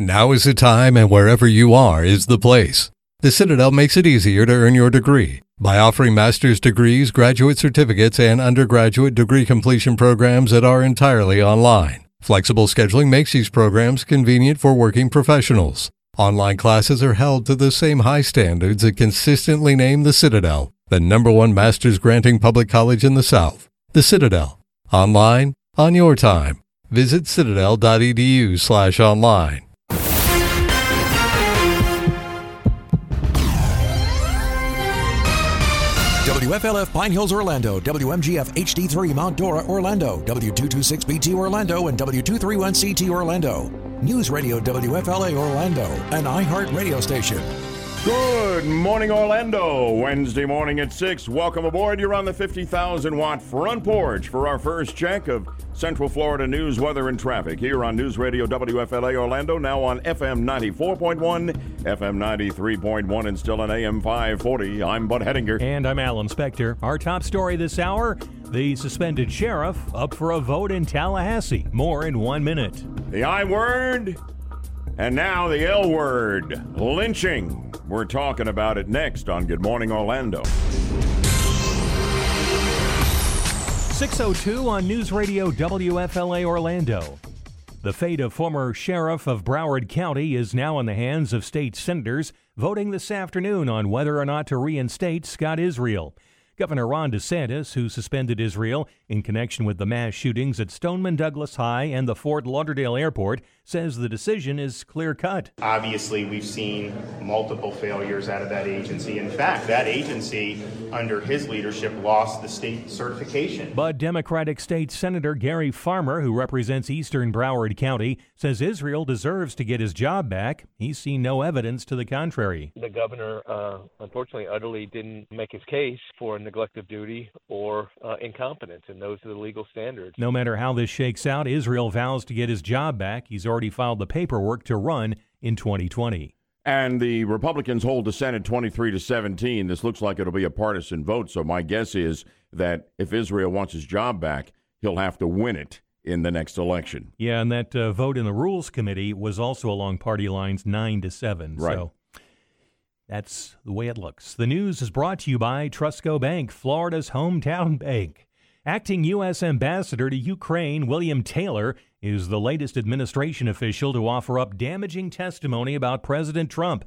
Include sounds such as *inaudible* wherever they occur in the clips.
Now is the time, and wherever you are is the place. The Citadel makes it easier to earn your degree by offering master's degrees, graduate certificates, and undergraduate degree completion programs that are entirely online. Flexible scheduling makes these programs convenient for working professionals. Online classes are held to the same high standards that consistently name the Citadel the number one master's granting public college in the South. The Citadel. Online, on your time. Visit citadel.edu slash online. WFLF Pine Hills, Orlando, WMGF HD3 Mount Dora, Orlando, W226BT Orlando, and W231CT Orlando. News Radio WFLA Orlando, an iHeart radio station. Good morning, Orlando. Wednesday morning at 6. Welcome aboard. You're on the 50,000 watt front porch for our first check of Central Florida news, weather, and traffic here on News Radio WFLA Orlando, now on FM 94.1, FM 93.1, and still on AM 540. I'm Bud Hedinger. And I'm Alan Spector. Our top story this hour the suspended sheriff up for a vote in Tallahassee. More in one minute. The I word and now the L word lynching. We're talking about it next on Good Morning Orlando. 602 on News Radio WFLA Orlando. The fate of former sheriff of Broward County is now in the hands of state senators voting this afternoon on whether or not to reinstate Scott Israel. Governor Ron DeSantis, who suspended Israel in connection with the mass shootings at Stoneman Douglas High and the Fort Lauderdale Airport, says the decision is clear cut. Obviously, we've seen multiple failures out of that agency. In fact, that agency, under his leadership, lost the state certification. But Democratic State Senator Gary Farmer, who represents Eastern Broward County, says Israel deserves to get his job back. He's seen no evidence to the contrary. The governor, uh, unfortunately, utterly didn't make his case for neglect of duty or uh, incompetence, and those are the legal standards. No matter how this shakes out, Israel vows to get his job back. He's already filed the paperwork to run in 2020. And the Republicans hold the Senate 23 to 17. This looks like it'll be a partisan vote. So my guess is that if Israel wants his job back, he'll have to win it in the next election. Yeah, and that uh, vote in the Rules Committee was also along party lines, nine to seven. Right. So that's the way it looks. The news is brought to you by Trustco Bank, Florida's hometown bank. Acting U.S. Ambassador to Ukraine, William Taylor, is the latest administration official to offer up damaging testimony about President Trump.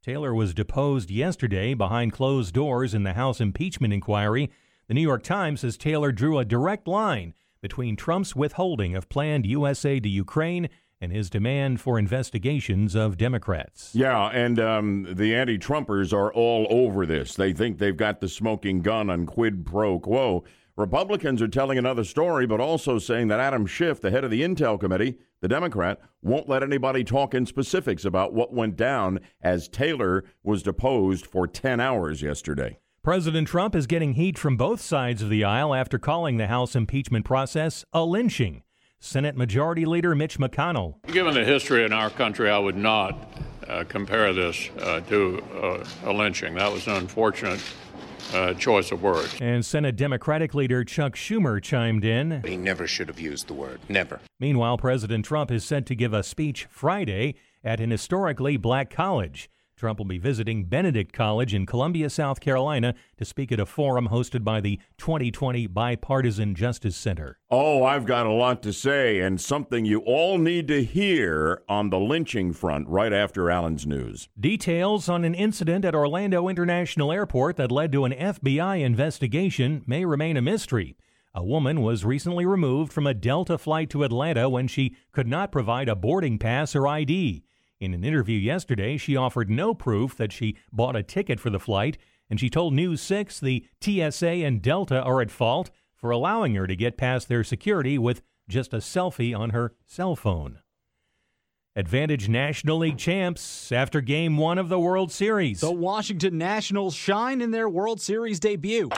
Taylor was deposed yesterday behind closed doors in the House impeachment inquiry. The New York Times says Taylor drew a direct line between Trump's withholding of planned USA to Ukraine and his demand for investigations of Democrats. Yeah, and um, the anti Trumpers are all over this. They think they've got the smoking gun on quid pro quo. Republicans are telling another story, but also saying that Adam Schiff, the head of the Intel Committee, the Democrat, won't let anybody talk in specifics about what went down as Taylor was deposed for 10 hours yesterday. President Trump is getting heat from both sides of the aisle after calling the House impeachment process a lynching. Senate Majority Leader Mitch McConnell. Given the history in our country, I would not uh, compare this uh, to uh, a lynching. That was an unfortunate uh, choice of words. And Senate Democratic Leader Chuck Schumer chimed in. He never should have used the word. Never. Meanwhile, President Trump is set to give a speech Friday at an historically black college. Trump will be visiting Benedict College in Columbia, South Carolina, to speak at a forum hosted by the 2020 Bipartisan Justice Center. Oh, I've got a lot to say, and something you all need to hear on the lynching front right after Alan's news. Details on an incident at Orlando International Airport that led to an FBI investigation may remain a mystery. A woman was recently removed from a Delta flight to Atlanta when she could not provide a boarding pass or ID. In an interview yesterday, she offered no proof that she bought a ticket for the flight, and she told News 6 the TSA and Delta are at fault for allowing her to get past their security with just a selfie on her cell phone. Advantage National League champs after game one of the World Series. The Washington Nationals shine in their World Series debut.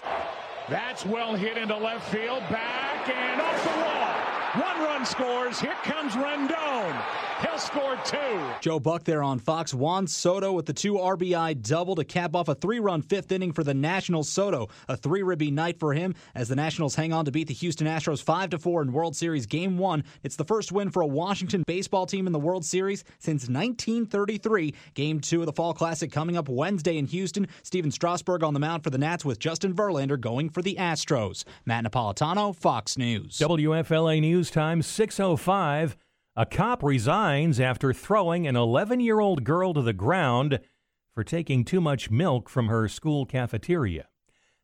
That's well hit into left field, back and off the wall. One run scores. Here comes Rendon. He'll score two. Joe Buck there on Fox. Juan Soto with the two RBI double to cap off a three run fifth inning for the Nationals. Soto, a three ribby night for him as the Nationals hang on to beat the Houston Astros 5 4 in World Series Game 1. It's the first win for a Washington baseball team in the World Series since 1933. Game 2 of the Fall Classic coming up Wednesday in Houston. Stephen Strasburg on the mound for the Nats with Justin Verlander going for the Astros. Matt Napolitano, Fox News. WFLA News Time 605. A cop resigns after throwing an 11 year old girl to the ground for taking too much milk from her school cafeteria.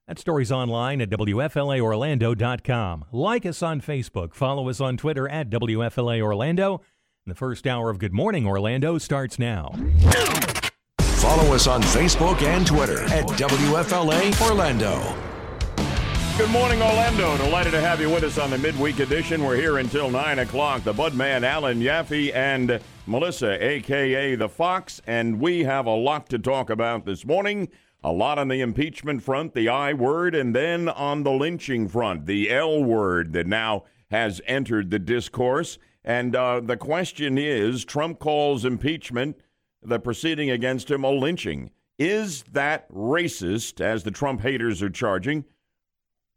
That story's online at WFLAOrlando.com. Like us on Facebook. Follow us on Twitter at WFLA Orlando. The first hour of Good Morning Orlando starts now. Follow us on Facebook and Twitter at WFLA Orlando. Good morning, Orlando. Delighted to have you with us on the midweek edition. We're here until 9 o'clock. The Budman, Alan Yaffee, and Melissa, a.k.a. The Fox. And we have a lot to talk about this morning. A lot on the impeachment front, the I word, and then on the lynching front, the L word that now has entered the discourse. And uh, the question is Trump calls impeachment, the proceeding against him, a lynching. Is that racist, as the Trump haters are charging?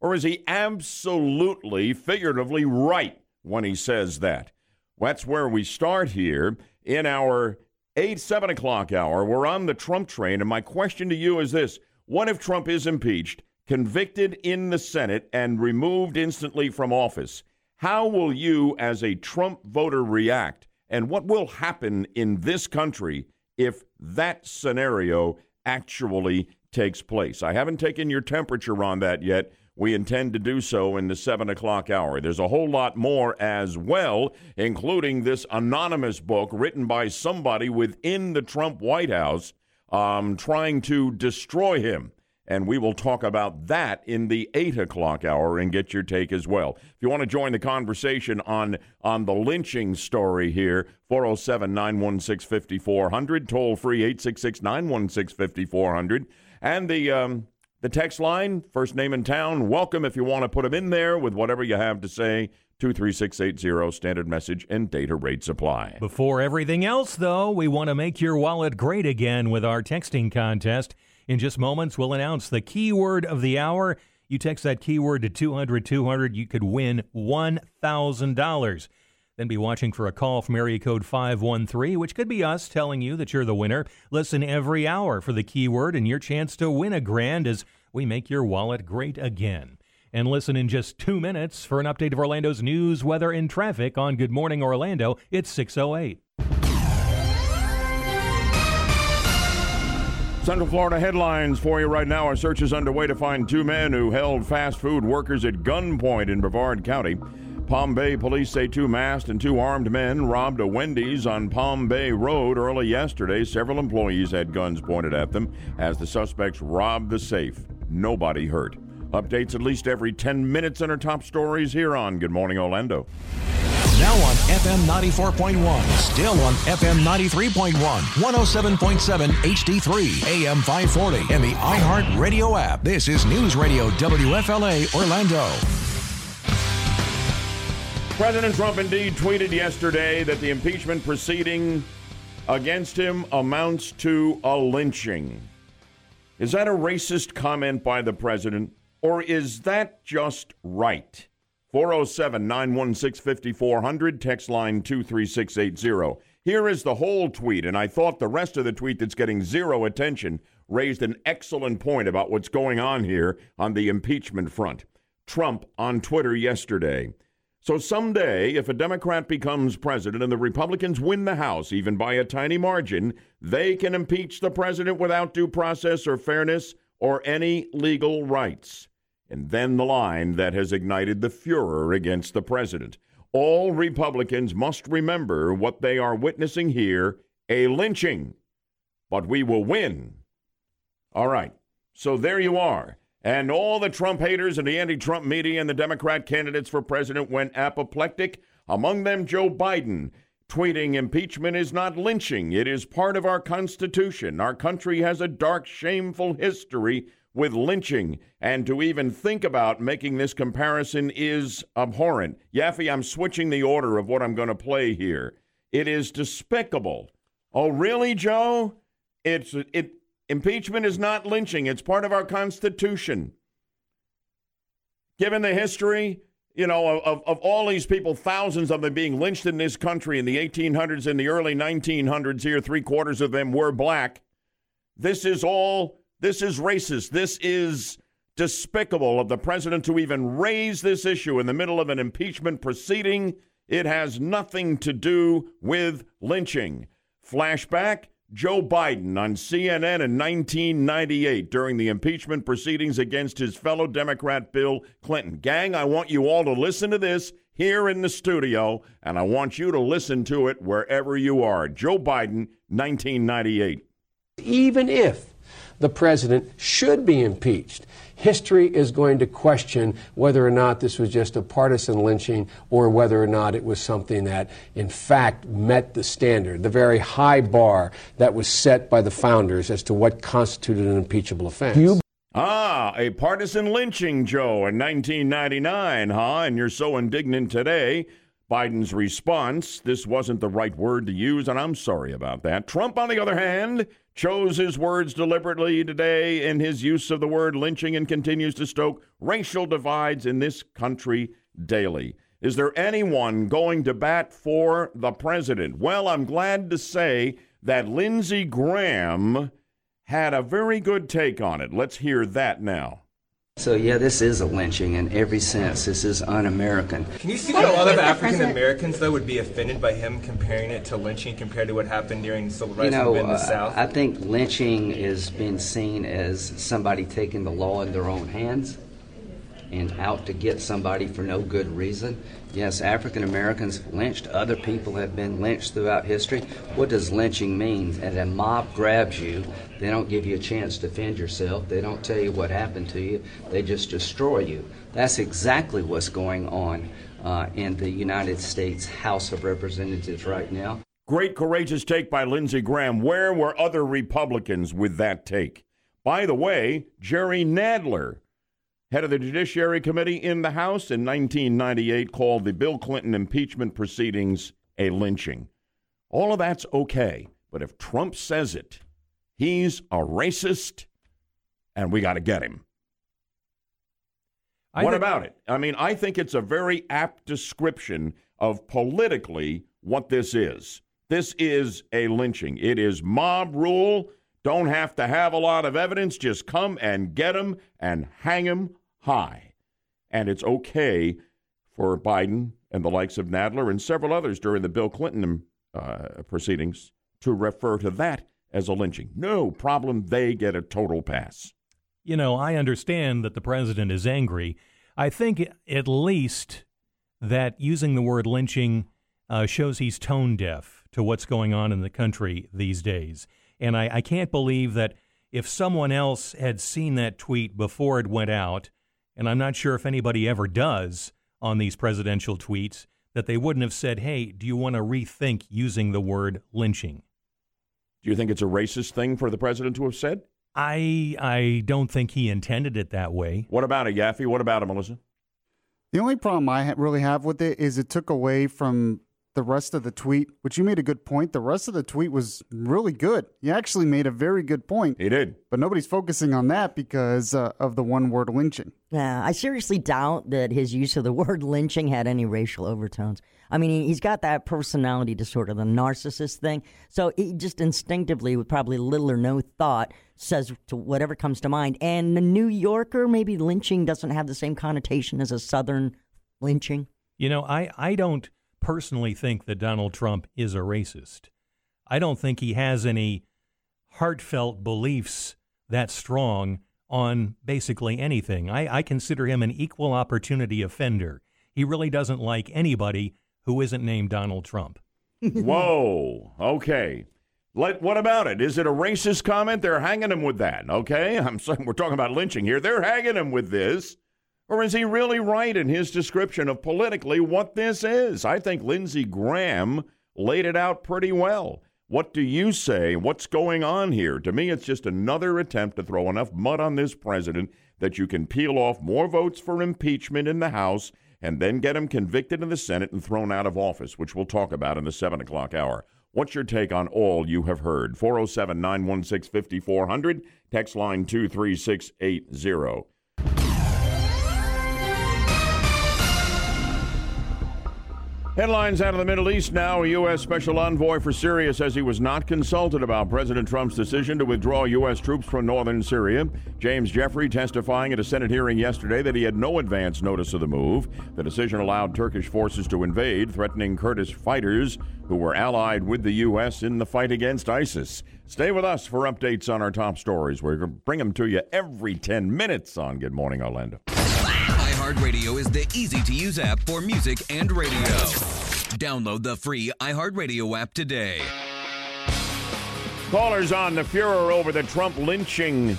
Or is he absolutely, figuratively right when he says that? That's where we start here in our 8, 7 o'clock hour. We're on the Trump train, and my question to you is this What if Trump is impeached, convicted in the Senate, and removed instantly from office? How will you, as a Trump voter, react? And what will happen in this country if that scenario actually takes place? I haven't taken your temperature on that yet. We intend to do so in the 7 o'clock hour. There's a whole lot more as well, including this anonymous book written by somebody within the Trump White House um, trying to destroy him. And we will talk about that in the 8 o'clock hour and get your take as well. If you want to join the conversation on, on the lynching story here, 407 916 5400, toll free 866 916 5400. And the. Um, the text line, first name in town, welcome if you want to put them in there with whatever you have to say. 23680, standard message and data rate supply. Before everything else, though, we want to make your wallet great again with our texting contest. In just moments, we'll announce the keyword of the hour. You text that keyword to 200 200, you could win $1,000. Then be watching for a call from area code 513, which could be us telling you that you're the winner. Listen every hour for the keyword and your chance to win a grand as we make your wallet great again. And listen in just two minutes for an update of Orlando's news, weather, and traffic on Good Morning Orlando. It's 608. Central Florida headlines for you right now. Our search is underway to find two men who held fast food workers at gunpoint in Brevard County. Palm Bay police say two masked and two armed men robbed a Wendy's on Palm Bay Road early yesterday. Several employees had guns pointed at them as the suspects robbed the safe. Nobody hurt. Updates at least every 10 minutes in our top stories here on Good Morning Orlando. Now on FM 94.1, still on FM 93.1, 107.7 HD3, AM 540, and the iHeart Radio app. This is News Radio WFLA Orlando. President Trump indeed tweeted yesterday that the impeachment proceeding against him amounts to a lynching. Is that a racist comment by the president, or is that just right? 407 916 5400, text line 23680. Here is the whole tweet, and I thought the rest of the tweet that's getting zero attention raised an excellent point about what's going on here on the impeachment front. Trump on Twitter yesterday. So someday, if a Democrat becomes president and the Republicans win the House, even by a tiny margin, they can impeach the president without due process or fairness or any legal rights. And then the line that has ignited the furor against the president. All Republicans must remember what they are witnessing here a lynching. But we will win. All right. So there you are. And all the Trump haters and the anti Trump media and the Democrat candidates for president went apoplectic, among them Joe Biden, tweeting impeachment is not lynching. It is part of our Constitution. Our country has a dark, shameful history with lynching, and to even think about making this comparison is abhorrent. Yaffee, I'm switching the order of what I'm going to play here. It is despicable. Oh, really, Joe? It's it impeachment is not lynching. It's part of our Constitution. Given the history, you know, of, of all these people, thousands of them being lynched in this country in the 1800s and the early 1900s here, three quarters of them were black. This is all, this is racist. This is despicable of the president to even raise this issue in the middle of an impeachment proceeding. It has nothing to do with lynching. Flashback Joe Biden on CNN in 1998 during the impeachment proceedings against his fellow Democrat Bill Clinton. Gang, I want you all to listen to this here in the studio, and I want you to listen to it wherever you are. Joe Biden, 1998. Even if the president should be impeached, history is going to question whether or not this was just a partisan lynching or whether or not it was something that, in fact, met the standard, the very high bar that was set by the founders as to what constituted an impeachable offense. You Ah, a partisan lynching, Joe, in 1999, huh? And you're so indignant today. Biden's response this wasn't the right word to use, and I'm sorry about that. Trump, on the other hand, chose his words deliberately today in his use of the word lynching and continues to stoke racial divides in this country daily. Is there anyone going to bat for the president? Well, I'm glad to say that Lindsey Graham had a very good take on it. Let's hear that now. So yeah, this is a lynching in every sense. This is un-American. Can you see that a lot of African Americans though would be offended by him comparing it to lynching compared to what happened during the civil rights you know, movement in the uh, South? I think lynching is being seen as somebody taking the law in their own hands and out to get somebody for no good reason. Yes, African Americans lynched. Other people have been lynched throughout history. What does lynching mean? And a mob grabs you. They don't give you a chance to defend yourself. They don't tell you what happened to you. They just destroy you. That's exactly what's going on uh, in the United States House of Representatives right now. Great courageous take by Lindsey Graham. Where were other Republicans with that take? By the way, Jerry Nadler, head of the Judiciary Committee in the House in 1998, called the Bill Clinton impeachment proceedings a lynching. All of that's okay, but if Trump says it, he's a racist, and we got to get him. I what think- about it? I mean, I think it's a very apt description of politically what this is. This is a lynching. It is mob rule. Don't have to have a lot of evidence. Just come and get him and hang him high. And it's okay for Biden and the likes of Nadler and several others during the Bill Clinton uh, proceedings to refer to that as a lynching. No problem. They get a total pass. You know, I understand that the president is angry. I think at least that using the word lynching uh, shows he's tone deaf to what's going on in the country these days. And I, I can't believe that if someone else had seen that tweet before it went out, and I'm not sure if anybody ever does on these presidential tweets, that they wouldn't have said, hey, do you want to rethink using the word lynching? Do you think it's a racist thing for the president to have said? I I don't think he intended it that way. What about it, Yaffee? What about it, Melissa? The only problem I ha- really have with it is it took away from the rest of the tweet, which you made a good point. The rest of the tweet was really good. You actually made a very good point. He did. But nobody's focusing on that because uh, of the one word lynching. Yeah, I seriously doubt that his use of the word lynching had any racial overtones. I mean, he- he's got that personality disorder, the narcissist thing. So he just instinctively, with probably little or no thought, says to whatever comes to mind. And the New Yorker, maybe lynching doesn't have the same connotation as a Southern lynching. You know, I, I don't personally think that Donald Trump is a racist. I don't think he has any heartfelt beliefs that strong on basically anything. I, I consider him an equal opportunity offender. He really doesn't like anybody who isn't named Donald Trump. *laughs* Whoa. Okay. Let, what about it? Is it a racist comment? They're hanging him with that. Okay. *laughs* I'm saying we're talking about lynching here. They're hanging him with this. Or is he really right in his description of politically what this is? I think Lindsey Graham laid it out pretty well. What do you say? What's going on here? To me, it's just another attempt to throw enough mud on this president that you can peel off more votes for impeachment in the House and then get him convicted in the Senate and thrown out of office, which we'll talk about in the 7 o'clock hour. What's your take on all you have heard? 407 916 5400, text line 23680. Headlines out of the Middle East now. A U.S. Special Envoy for Syria says he was not consulted about President Trump's decision to withdraw U.S. troops from northern Syria. James Jeffrey testifying at a Senate hearing yesterday that he had no advance notice of the move. The decision allowed Turkish forces to invade, threatening Kurdish fighters who were allied with the U.S. in the fight against ISIS. Stay with us for updates on our top stories. We're going to bring them to you every 10 minutes on Good Morning Orlando iHeartRadio is the easy to use app for music and radio. Download the free iHeartRadio app today. Callers on the furor over the Trump lynching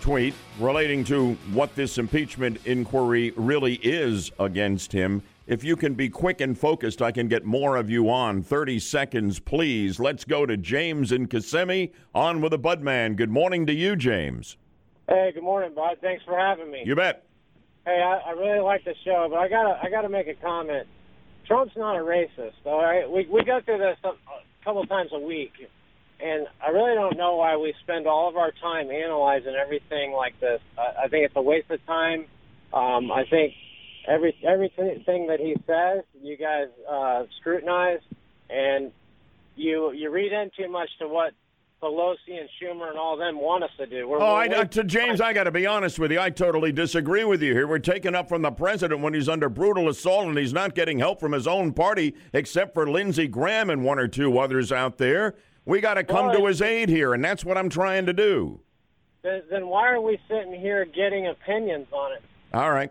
tweet relating to what this impeachment inquiry really is against him. If you can be quick and focused, I can get more of you on. 30 seconds, please. Let's go to James in Kissimmee. On with the Budman. Good morning to you, James. Hey, good morning, Bud. Thanks for having me. You bet. Hey, I, I really like the show, but I gotta I gotta make a comment. Trump's not a racist. All right, we we go through this a, couple times a week, and I really don't know why we spend all of our time analyzing everything like this. I, I think it's a waste of time. Um, I think every everything that he says, you guys uh, scrutinize, and you you read in too much to what Pelosi and Schumer and all them want us to do. We're, oh, we're I, to James, I got to be honest with you. I totally disagree with you here. We're taking up from the president when he's under brutal assault and he's not getting help from his own party, except for Lindsey Graham and one or two others out there. We got to come well, to his aid here, and that's what I'm trying to do. Then, then why are we sitting here getting opinions on it? All right.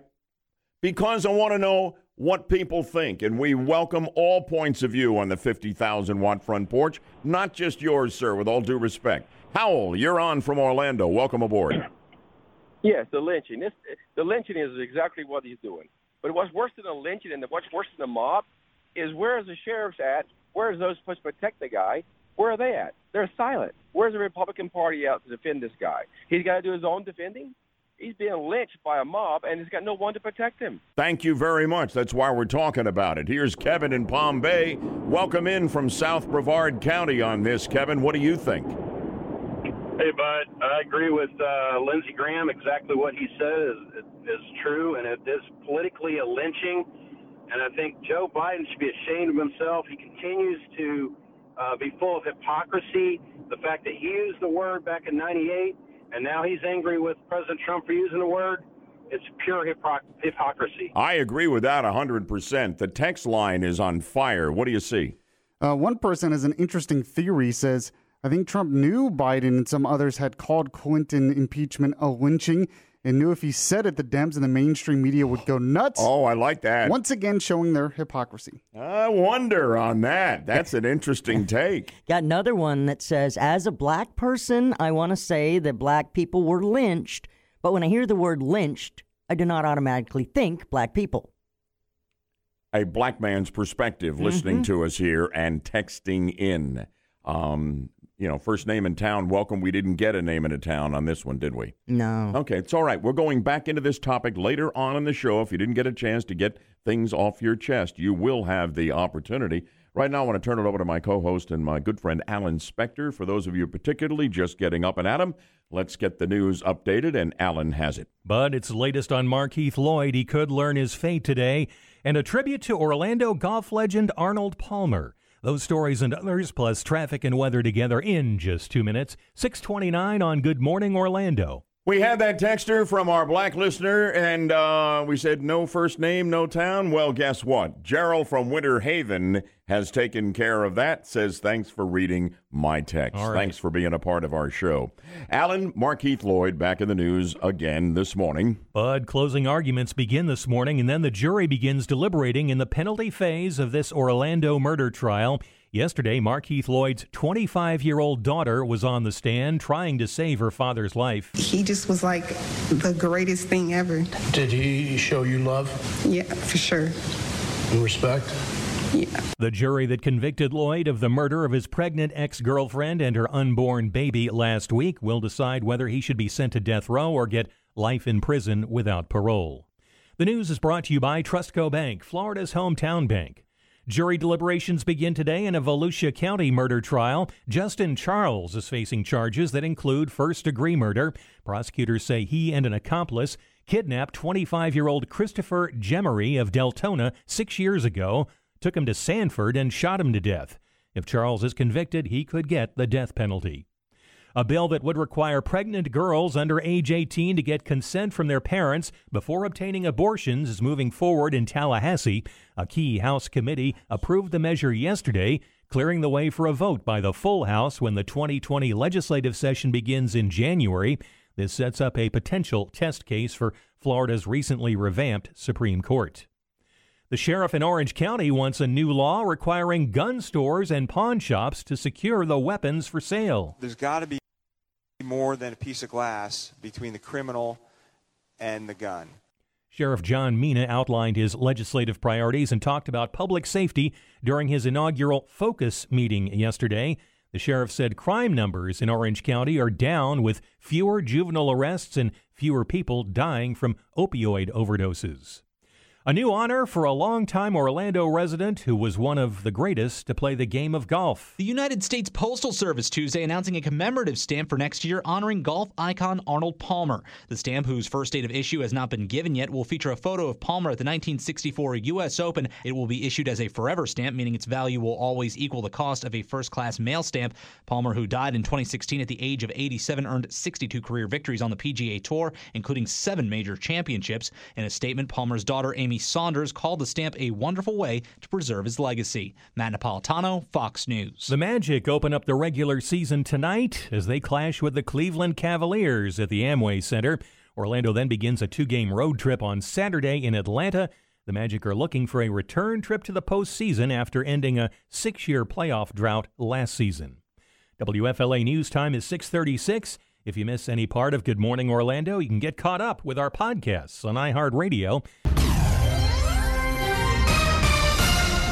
Because I want to know what people think, and we welcome all points of view on the 50,000 watt front porch, not just yours, sir, with all due respect. Howell, you're on from Orlando. Welcome aboard. Yes, the lynching. This, the lynching is exactly what he's doing. But what's worse than the lynching and what's worse than the mob is where is the sheriffs at? Where is those supposed to protect the guy? Where are they at? They're silent. Where's the Republican Party out to defend this guy? He's got to do his own defending? He's being lynched by a mob and he's got no one to protect him. Thank you very much. That's why we're talking about it. Here's Kevin in Palm Bay. Welcome in from South Brevard County on this, Kevin. What do you think? Hey, Bud. I agree with uh, Lindsey Graham. Exactly what he said is, is true, and it is politically a lynching. And I think Joe Biden should be ashamed of himself. He continues to uh, be full of hypocrisy. The fact that he used the word back in 98 and now he's angry with President Trump for using the word. It's pure hypocrisy. I agree with that 100%. The text line is on fire. What do you see? Uh, one person has an interesting theory says, I think Trump knew Biden and some others had called Clinton impeachment a lynching and knew if he said it, the Dems and the mainstream media would go nuts. Oh, I like that. Once again, showing their hypocrisy. I wonder on that. That's an interesting *laughs* take. Got another one that says, as a black person, I want to say that black people were lynched, but when I hear the word lynched, I do not automatically think black people. A black man's perspective mm-hmm. listening to us here and texting in. Um, you know, first name in town, welcome. We didn't get a name in a town on this one, did we? No. Okay, it's all right. We're going back into this topic later on in the show. If you didn't get a chance to get things off your chest, you will have the opportunity. Right now, I want to turn it over to my co host and my good friend Alan Spector. For those of you particularly just getting up and at him, let's get the news updated, and Alan has it. But it's latest on Markeith Lloyd. He could learn his fate today, and a tribute to Orlando golf legend Arnold Palmer. Those stories and others, plus traffic and weather together in just two minutes. 629 on Good Morning Orlando. We had that texter from our black listener, and uh, we said no first name, no town. Well, guess what? Gerald from Winter Haven has taken care of that. Says thanks for reading my text. Right. Thanks for being a part of our show. Alan Markeith Lloyd back in the news again this morning. Bud, closing arguments begin this morning, and then the jury begins deliberating in the penalty phase of this Orlando murder trial. Yesterday, Markeith Lloyd's 25 year old daughter was on the stand trying to save her father's life. He just was like the greatest thing ever. Did he show you love? Yeah, for sure. And respect? The jury that convicted Lloyd of the murder of his pregnant ex girlfriend and her unborn baby last week will decide whether he should be sent to death row or get life in prison without parole. The news is brought to you by Trustco Bank, Florida's hometown bank. Jury deliberations begin today in a Volusia County murder trial. Justin Charles is facing charges that include first degree murder. Prosecutors say he and an accomplice kidnapped 25 year old Christopher Gemery of Deltona six years ago, took him to Sanford, and shot him to death. If Charles is convicted, he could get the death penalty. A bill that would require pregnant girls under age 18 to get consent from their parents before obtaining abortions is moving forward in Tallahassee. A key House committee approved the measure yesterday, clearing the way for a vote by the full House when the 2020 legislative session begins in January. This sets up a potential test case for Florida's recently revamped Supreme Court. The sheriff in Orange County wants a new law requiring gun stores and pawn shops to secure the weapons for sale. There's got to be more than a piece of glass between the criminal and the gun. Sheriff John Mina outlined his legislative priorities and talked about public safety during his inaugural focus meeting yesterday. The sheriff said crime numbers in Orange County are down with fewer juvenile arrests and fewer people dying from opioid overdoses. A new honor for a longtime Orlando resident who was one of the greatest to play the game of golf. The United States Postal Service Tuesday announcing a commemorative stamp for next year honoring golf icon Arnold Palmer. The stamp, whose first date of issue has not been given yet, will feature a photo of Palmer at the 1964 U.S. Open. It will be issued as a forever stamp, meaning its value will always equal the cost of a first class mail stamp. Palmer, who died in 2016 at the age of 87, earned 62 career victories on the PGA Tour, including seven major championships. In a statement, Palmer's daughter, Amy Saunders called the stamp a wonderful way to preserve his legacy. Matt Napolitano, Fox News. The Magic open up the regular season tonight as they clash with the Cleveland Cavaliers at the Amway Center. Orlando then begins a two game road trip on Saturday in Atlanta. The Magic are looking for a return trip to the postseason after ending a six year playoff drought last season. WFLA News Time is 636. If you miss any part of Good Morning Orlando, you can get caught up with our podcasts on iHeartRadio.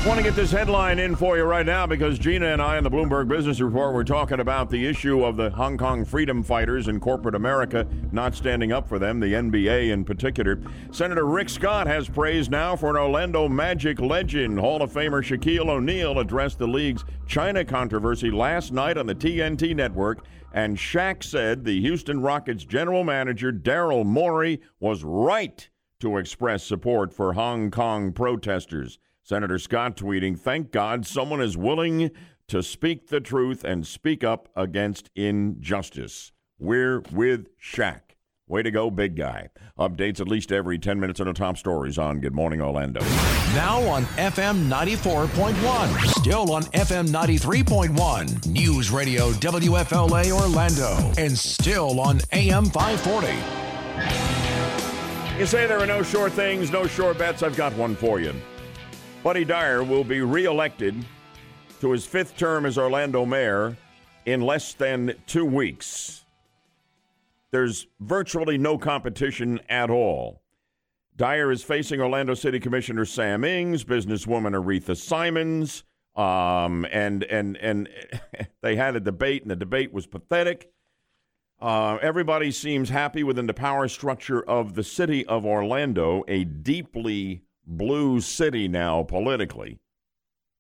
Want to get this headline in for you right now because Gina and I in the Bloomberg Business Report were talking about the issue of the Hong Kong freedom fighters in corporate America not standing up for them, the NBA in particular. Senator Rick Scott has praise now for an Orlando Magic legend. Hall of Famer Shaquille O'Neal addressed the league's China controversy last night on the TNT network, and Shaq said the Houston Rockets general manager Daryl Morey was right to express support for Hong Kong protesters. Senator Scott tweeting, Thank God someone is willing to speak the truth and speak up against injustice. We're with Shaq. Way to go, big guy. Updates at least every 10 minutes on the top stories on Good Morning Orlando. Now on FM 94.1. Still on FM 93.1. News Radio WFLA Orlando. And still on AM 540. You say there are no sure things, no sure bets. I've got one for you. Buddy Dyer will be reelected to his fifth term as Orlando mayor in less than two weeks. There's virtually no competition at all. Dyer is facing Orlando City Commissioner Sam Ings, businesswoman Aretha Simons, um, and and and *laughs* they had a debate, and the debate was pathetic. Uh, everybody seems happy within the power structure of the city of Orlando, a deeply blue city now politically,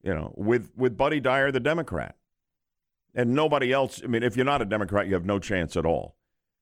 you know, with, with Buddy Dyer, the Democrat. And nobody else, I mean, if you're not a Democrat, you have no chance at all.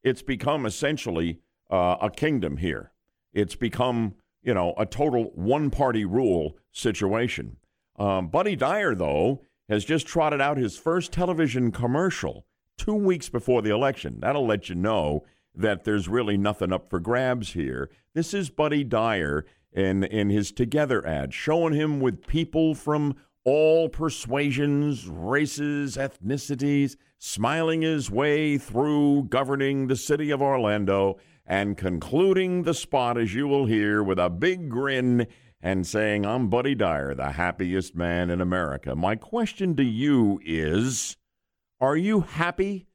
It's become essentially uh, a kingdom here. It's become, you know, a total one party rule situation. Um, Buddy Dyer, though, has just trotted out his first television commercial two weeks before the election. That'll let you know that there's really nothing up for grabs here. This is Buddy Dyer in in his Together ad, showing him with people from all persuasions, races, ethnicities, smiling his way through governing the city of Orlando, and concluding the spot, as you will hear, with a big grin and saying, I'm Buddy Dyer, the happiest man in America. My question to you is Are you happy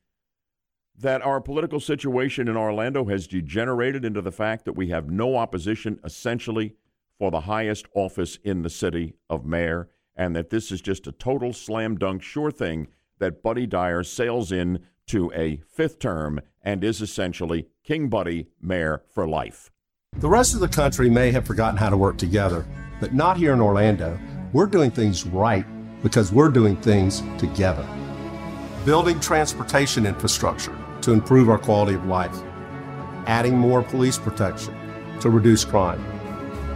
that our political situation in Orlando has degenerated into the fact that we have no opposition essentially for the highest office in the city of mayor, and that this is just a total slam dunk sure thing that Buddy Dyer sails in to a fifth term and is essentially King Buddy mayor for life. The rest of the country may have forgotten how to work together, but not here in Orlando. We're doing things right because we're doing things together. Building transportation infrastructure to improve our quality of life, adding more police protection to reduce crime,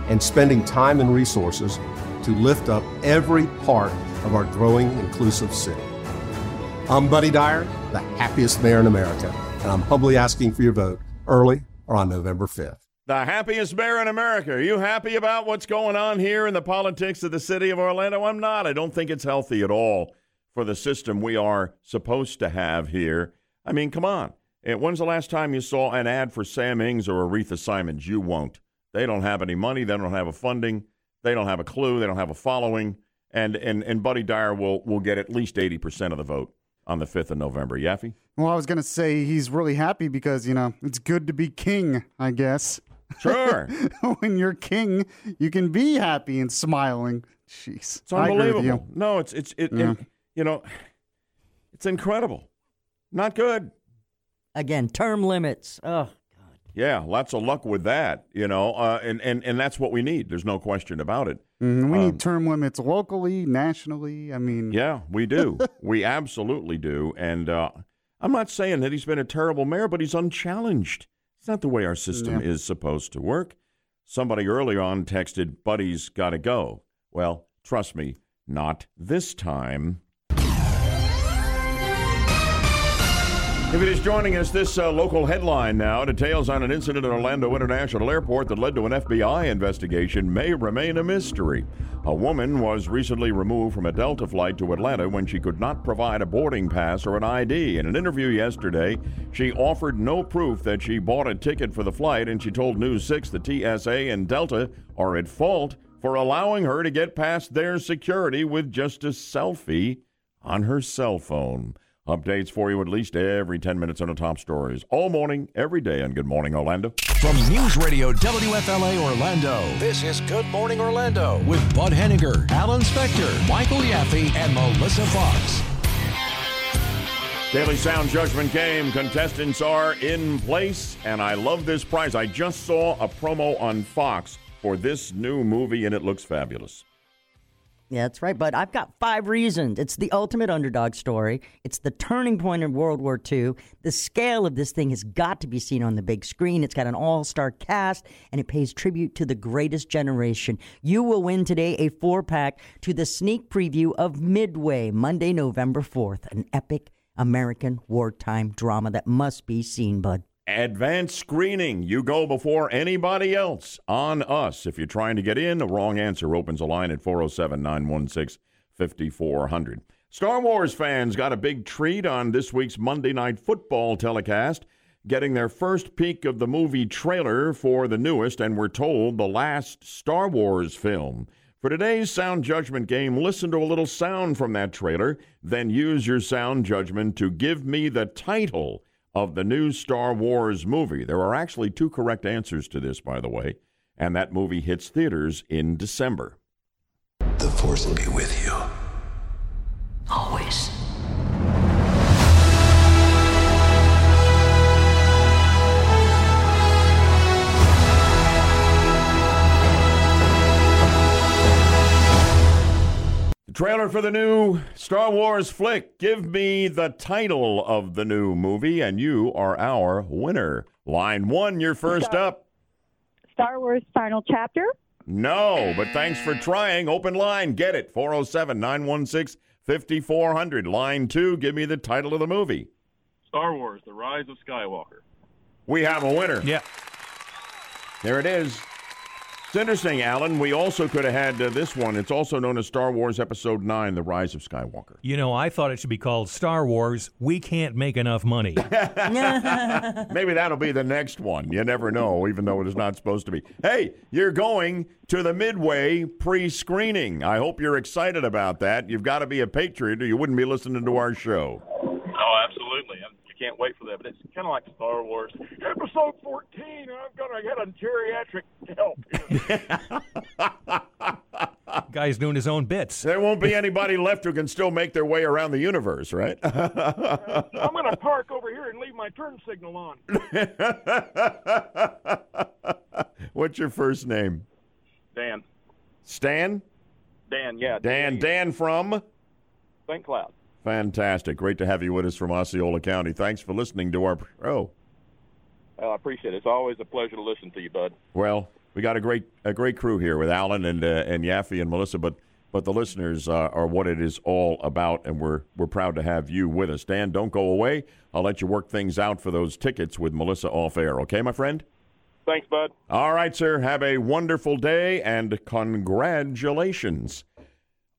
and spending time and resources to lift up every part of our growing inclusive city. I'm Buddy Dyer, the happiest mayor in America, and I'm humbly asking for your vote early or on November 5th. The happiest mayor in America. Are you happy about what's going on here in the politics of the city of Orlando? I'm not. I don't think it's healthy at all for the system we are supposed to have here. I mean, come on. When's the last time you saw an ad for Sam Ings or Aretha Simons? You won't. They don't have any money. They don't have a funding. They don't have a clue. They don't have a following. And and and Buddy Dyer will will get at least eighty percent of the vote on the fifth of November. Yaffee. Well, I was gonna say he's really happy because you know it's good to be king. I guess. Sure. *laughs* when you're king, you can be happy and smiling. Jeez, it's unbelievable. No, it's it's it, yeah. it, you know, it's incredible. Not good. Again, term limits. Oh. God. Yeah, lots of luck with that, you know, uh, and, and, and that's what we need. There's no question about it. Mm, we um, need term limits locally, nationally. I mean, yeah, we do. *laughs* we absolutely do. And uh, I'm not saying that he's been a terrible mayor, but he's unchallenged. It's not the way our system yeah. is supposed to work. Somebody earlier on texted, Buddy's got to go. Well, trust me, not this time. If it is joining us, this uh, local headline now details on an incident at Orlando International Airport that led to an FBI investigation may remain a mystery. A woman was recently removed from a Delta flight to Atlanta when she could not provide a boarding pass or an ID. In an interview yesterday, she offered no proof that she bought a ticket for the flight, and she told News 6 the TSA and Delta are at fault for allowing her to get past their security with just a selfie on her cell phone. Updates for you at least every 10 minutes on the top stories. All morning, every day on Good Morning Orlando. From News Radio WFLA Orlando, this is Good Morning Orlando with Bud Hedinger, Alan Spector, Michael Yaffee, and Melissa Fox. Daily Sound Judgment Game contestants are in place, and I love this prize. I just saw a promo on Fox for this new movie, and it looks fabulous. Yeah, that's right. But I've got five reasons. It's the ultimate underdog story. It's the turning point in World War II. The scale of this thing has got to be seen on the big screen. It's got an all star cast and it pays tribute to the greatest generation. You will win today a four pack to the sneak preview of Midway, Monday, November 4th, an epic American wartime drama that must be seen, bud. Advanced screening. You go before anybody else on us. If you're trying to get in, the wrong answer opens a line at 407 916 5400. Star Wars fans got a big treat on this week's Monday Night Football telecast, getting their first peek of the movie trailer for the newest and we're told the last Star Wars film. For today's sound judgment game, listen to a little sound from that trailer, then use your sound judgment to give me the title of the new Star Wars movie. There are actually two correct answers to this, by the way, and that movie hits theaters in December. The Force will be with you. Always. Trailer for the new Star Wars flick. Give me the title of the new movie, and you are our winner. Line one, you're first Star, up. Star Wars Final Chapter? No, but thanks for trying. Open line, get it. 407 916 5400. Line two, give me the title of the movie. Star Wars The Rise of Skywalker. We have a winner. Yeah. There it is. It's interesting, Alan. We also could have had uh, this one. It's also known as Star Wars Episode 9 The Rise of Skywalker. You know, I thought it should be called Star Wars We Can't Make Enough Money. *laughs* *laughs* Maybe that'll be the next one. You never know, even though it is not supposed to be. Hey, you're going to the Midway pre screening. I hope you're excited about that. You've got to be a patriot or you wouldn't be listening to our show. Oh, absolutely. I'm can't wait for that. But it's kind of like Star Wars. Episode 14, I'm going to get a geriatric help. *laughs* Guy's doing his own bits. There won't be anybody left who can still make their way around the universe, right? I'm going to park over here and leave my turn signal on. *laughs* What's your first name? Dan. Stan? Dan, yeah. Dan. Dan from? St. Cloud. Fantastic. Great to have you with us from Osceola County. Thanks for listening to our show. Well, I appreciate it. It's always a pleasure to listen to you, bud. Well, we got a great a great crew here with Alan and uh, and Yaffee and Melissa, but but the listeners uh, are what it is all about, and we're we're proud to have you with us. Dan, don't go away. I'll let you work things out for those tickets with Melissa off air. Okay, my friend. Thanks, bud. All right, sir. Have a wonderful day and congratulations.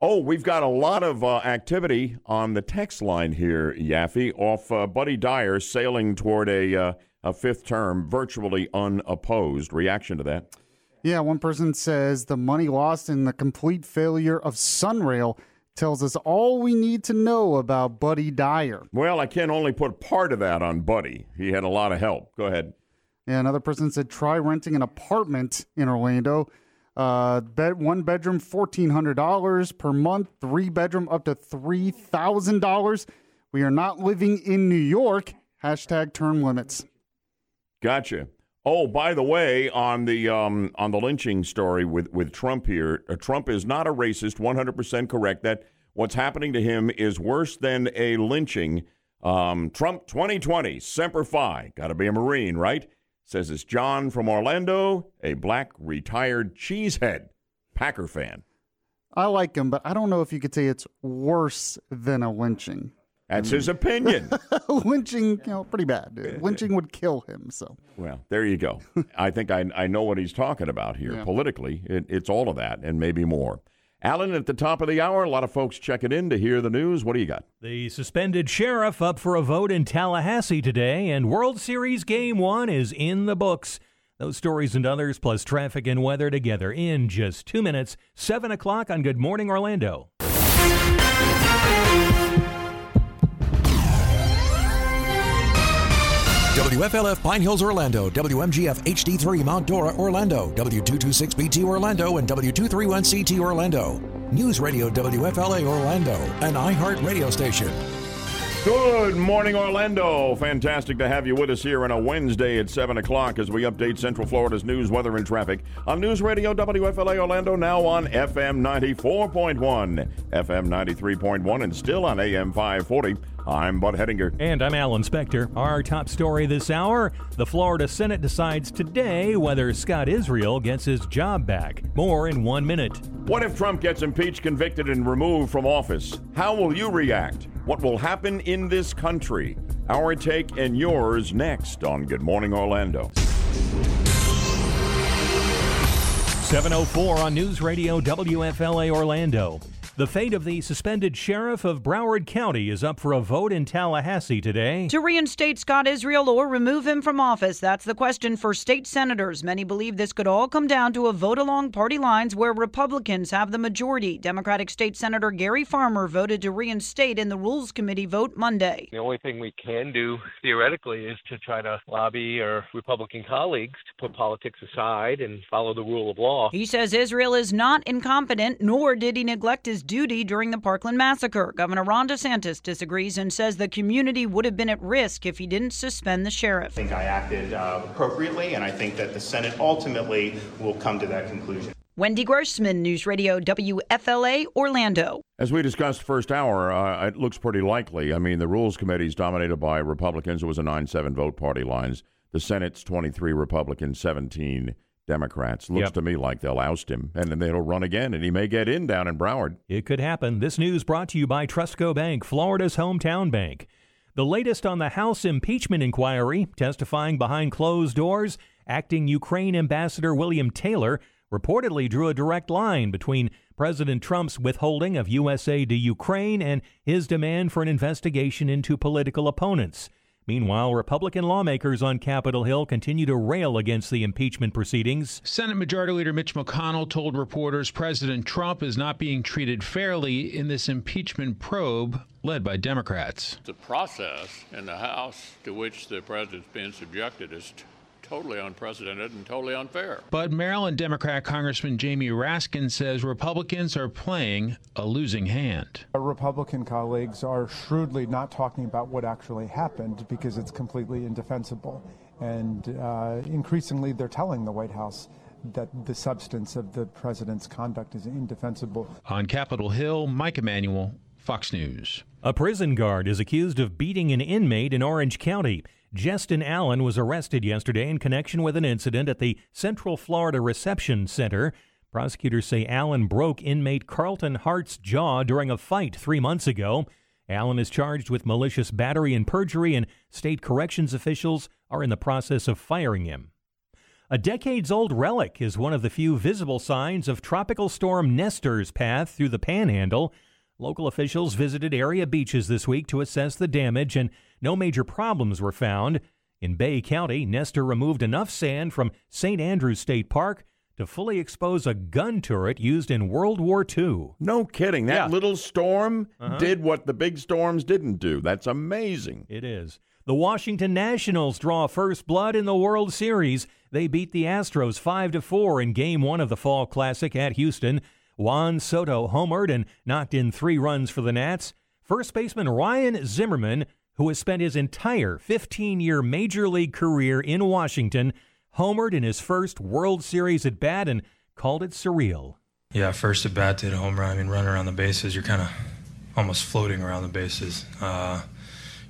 Oh, we've got a lot of uh, activity on the text line here, Yaffee, off uh, Buddy Dyer sailing toward a, uh, a fifth term, virtually unopposed. Reaction to that? Yeah, one person says the money lost in the complete failure of Sunrail tells us all we need to know about Buddy Dyer. Well, I can only put part of that on Buddy. He had a lot of help. Go ahead. Yeah, another person said try renting an apartment in Orlando. Uh, bed one bedroom fourteen hundred dollars per month. Three bedroom up to three thousand dollars. We are not living in New York. Hashtag term limits. Gotcha. Oh, by the way, on the um, on the lynching story with with Trump here, uh, Trump is not a racist. One hundred percent correct. That what's happening to him is worse than a lynching. Um, Trump twenty twenty semper fi. Got to be a Marine, right? Says it's John from Orlando, a black retired cheesehead Packer fan. I like him, but I don't know if you could say it's worse than a lynching. That's his mm. opinion. *laughs* lynching, you know, pretty bad. *laughs* Lynching would kill him. So, well, there you go. *laughs* I think I, I know what he's talking about here. Yeah. Politically, it, it's all of that and maybe more. Alan, at the top of the hour, a lot of folks checking in to hear the news. What do you got? The suspended sheriff up for a vote in Tallahassee today, and World Series Game 1 is in the books. Those stories and others, plus traffic and weather together in just two minutes, 7 o'clock on Good Morning Orlando. WFLF Pine Hills, Orlando, WMGF HD3 Mount Dora, Orlando, W226BT Orlando, and W231CT Orlando. News Radio WFLA Orlando, an iHeart radio station. Good morning, Orlando. Fantastic to have you with us here on a Wednesday at 7 o'clock as we update Central Florida's news, weather, and traffic on News Radio WFLA Orlando, now on FM 94.1, FM 93.1, and still on AM 540. I'm Bud Hedinger. And I'm Alan Spector. Our top story this hour the Florida Senate decides today whether Scott Israel gets his job back. More in one minute. What if Trump gets impeached, convicted, and removed from office? How will you react? What will happen in this country? Our take and yours next on Good Morning Orlando. 704 on News Radio WFLA Orlando. The fate of the suspended sheriff of Broward County is up for a vote in Tallahassee today. To reinstate Scott Israel or remove him from office, that's the question for state senators. Many believe this could all come down to a vote along party lines where Republicans have the majority. Democratic State Senator Gary Farmer voted to reinstate in the Rules Committee vote Monday. The only thing we can do theoretically is to try to lobby our Republican colleagues to put politics aside and follow the rule of law. He says Israel is not incompetent, nor did he neglect his duty during the Parkland massacre. Governor Ron DeSantis disagrees and says the community would have been at risk if he didn't suspend the sheriff. I think I acted uh, appropriately, and I think that the Senate ultimately will come to that conclusion. Wendy Grossman, News Radio WFLA, Orlando. As we discussed first hour, uh, it looks pretty likely. I mean, the Rules Committee is dominated by Republicans. It was a 9 7 vote party lines. The Senate's 23 Republicans, 17 Democrats. Looks Yep. to me like they'll oust him, and then they'll run again, and he may get in down in Broward. It could happen. This news brought to you by Trustco Bank, Florida's hometown bank. The latest on the House impeachment inquiry, testifying behind closed doors, acting Ukraine Ambassador William Taylor reportedly drew a direct line between President Trump's withholding of USA to Ukraine and his demand for an investigation into political opponents. Meanwhile, Republican lawmakers on Capitol Hill continue to rail against the impeachment proceedings. Senate Majority Leader Mitch McConnell told reporters President Trump is not being treated fairly in this impeachment probe led by Democrats. The process in the House to which the president's been subjected is t- totally unprecedented and totally unfair. But Maryland Democrat Congressman Jamie Raskin says Republicans are playing a losing hand. Our Republican colleagues are shrewdly not talking about what actually happened because it's completely indefensible. And uh, increasingly, they're telling the White House that the substance of the president's conduct is indefensible. On Capitol Hill, Mike Emanuel, Fox News. A prison guard is accused of beating an inmate in Orange County. Justin Allen was arrested yesterday in connection with an incident at the Central Florida Reception Center. Prosecutors say Allen broke inmate Carlton Hart's jaw during a fight three months ago. Allen is charged with malicious battery and perjury, and state corrections officials are in the process of firing him. A decades old relic is one of the few visible signs of Tropical Storm Nestor's path through the panhandle. Local officials visited area beaches this week to assess the damage, and no major problems were found. In Bay County, Nestor removed enough sand from St. Andrews State Park to fully expose a gun turret used in World War II. No kidding. That Yeah. little storm Uh-huh. did what the big storms didn't do. That's amazing. It is. The Washington Nationals draw first blood in the World Series. They beat the Astros 5 to 4 in game 1 of the Fall Classic at Houston. Juan Soto homered and knocked in 3 runs for the Nats. First baseman Ryan Zimmerman, who has spent his entire 15-year major league career in Washington, homered in his first World Series at bat and called it surreal. Yeah, first at bat, did a home run. I mean, running around the bases, you're kind of almost floating around the bases. Uh,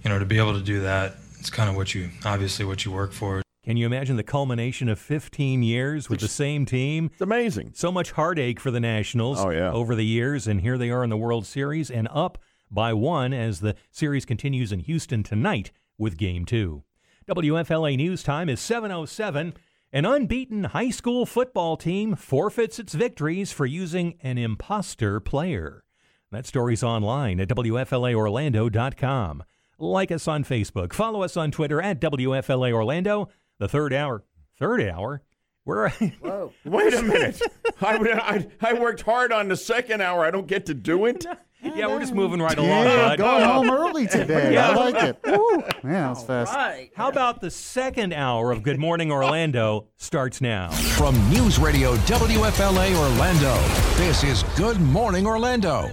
you know, to be able to do that, it's kind of what you obviously what you work for. Can you imagine the culmination of 15 years with the same team? It's amazing. So much heartache for the Nationals Oh, yeah. over the years, and here they are in the World Series and up by one as the series continues in Houston tonight with Game 2. WFLA News Time is 7.07. An unbeaten high school football team forfeits its victories for using an imposter player. That story's online at WFLAOrlando.com. Like us on Facebook. Follow us on Twitter at WFLA Orlando. The third hour. Third hour? We're. *laughs* Whoa. Wait a minute. I, I, I worked hard on the second hour. I don't get to do it? *laughs* yeah, we're just moving right along, Yeah, bud. going home early *laughs* today. yeah. I like it. Woo. Yeah, that's fast. How about the second hour of Good Morning Orlando starts now? From News Radio WFLA Orlando, this is Good Morning Orlando.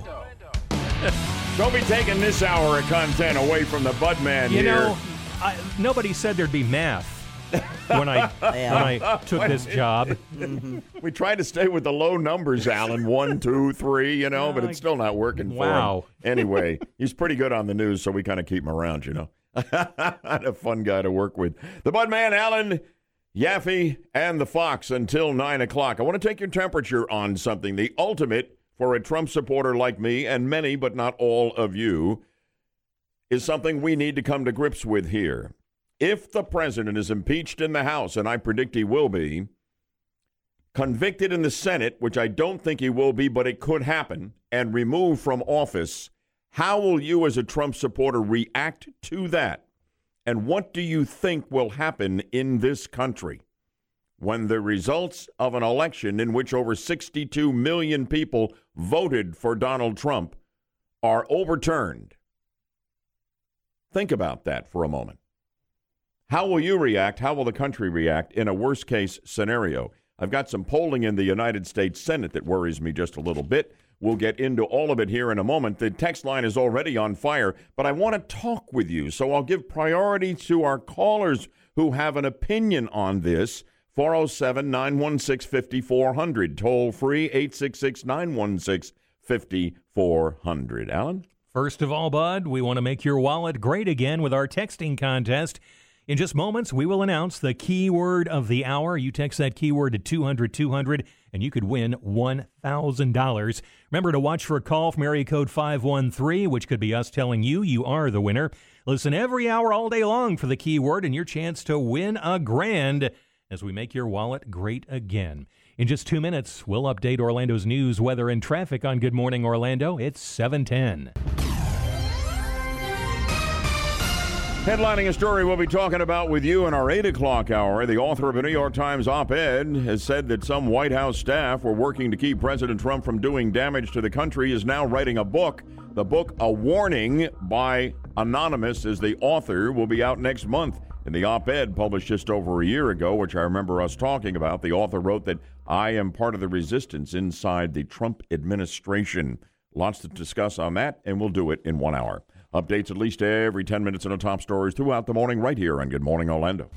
Don't be taking this hour of content away from the Budman You here. know, I, nobody said there'd be math when I *laughs* Yeah. when I took this job. Mm-hmm. we tried to stay with the low numbers, Alan. One, two, three, you know, but it's still not working for Wow. him. Anyway, he's pretty good on the news, so we kind of keep him around, you know. *laughs* a fun guy to work with. The Budman, Alan, Yaffee, and the Fox until 9 o'clock. I want to take your temperature on something. The ultimate for a Trump supporter like me, and many, but not all of you, is something we need to come to grips with here. If the president is impeached in the House, and I predict he will be, convicted in the Senate, which I don't think he will be, but it could happen, and removed from office, how will you as a Trump supporter react to that? And what do you think will happen in this country when the results of an election in which over 62 million people voted for Donald Trump are overturned? Think about that for a moment. How will you react? How will the country react in a worst case scenario? I've got some polling in the United States Senate that worries me just a little bit. We'll get into all of it here in a moment. The text line is already on fire, but I want to talk with you. So I'll give priority to our callers who have an opinion on this. 407 916 5400. Toll free 866 916 5400. Alan? First of all, Bud, we want to make your wallet great again with our texting contest. In just moments, we will announce the keyword of the hour. You text that keyword to 200 200 and you could win $1,000. Remember to watch for a call from area code 513, which could be us telling you you are the winner. Listen every hour all day long for the keyword and your chance to win a grand as we make your wallet great again. In just two minutes, we'll update Orlando's news, weather, and traffic on Good Morning Orlando. It's 710. Headlining a story we'll be talking about with you in our 8 o'clock hour, the author of a New York Times op ed has said that some White House staff were working to keep President Trump from doing damage to the country, is now writing a book. The book, A Warning by Anonymous, is the author, will be out next month. In the op ed published just over a year ago, which I remember us talking about, the author wrote that I am part of the resistance inside the Trump administration. Lots to discuss on that, and we'll do it in one hour. Updates at least every 10 minutes in the top stories throughout the morning, right here on Good Morning Orlando.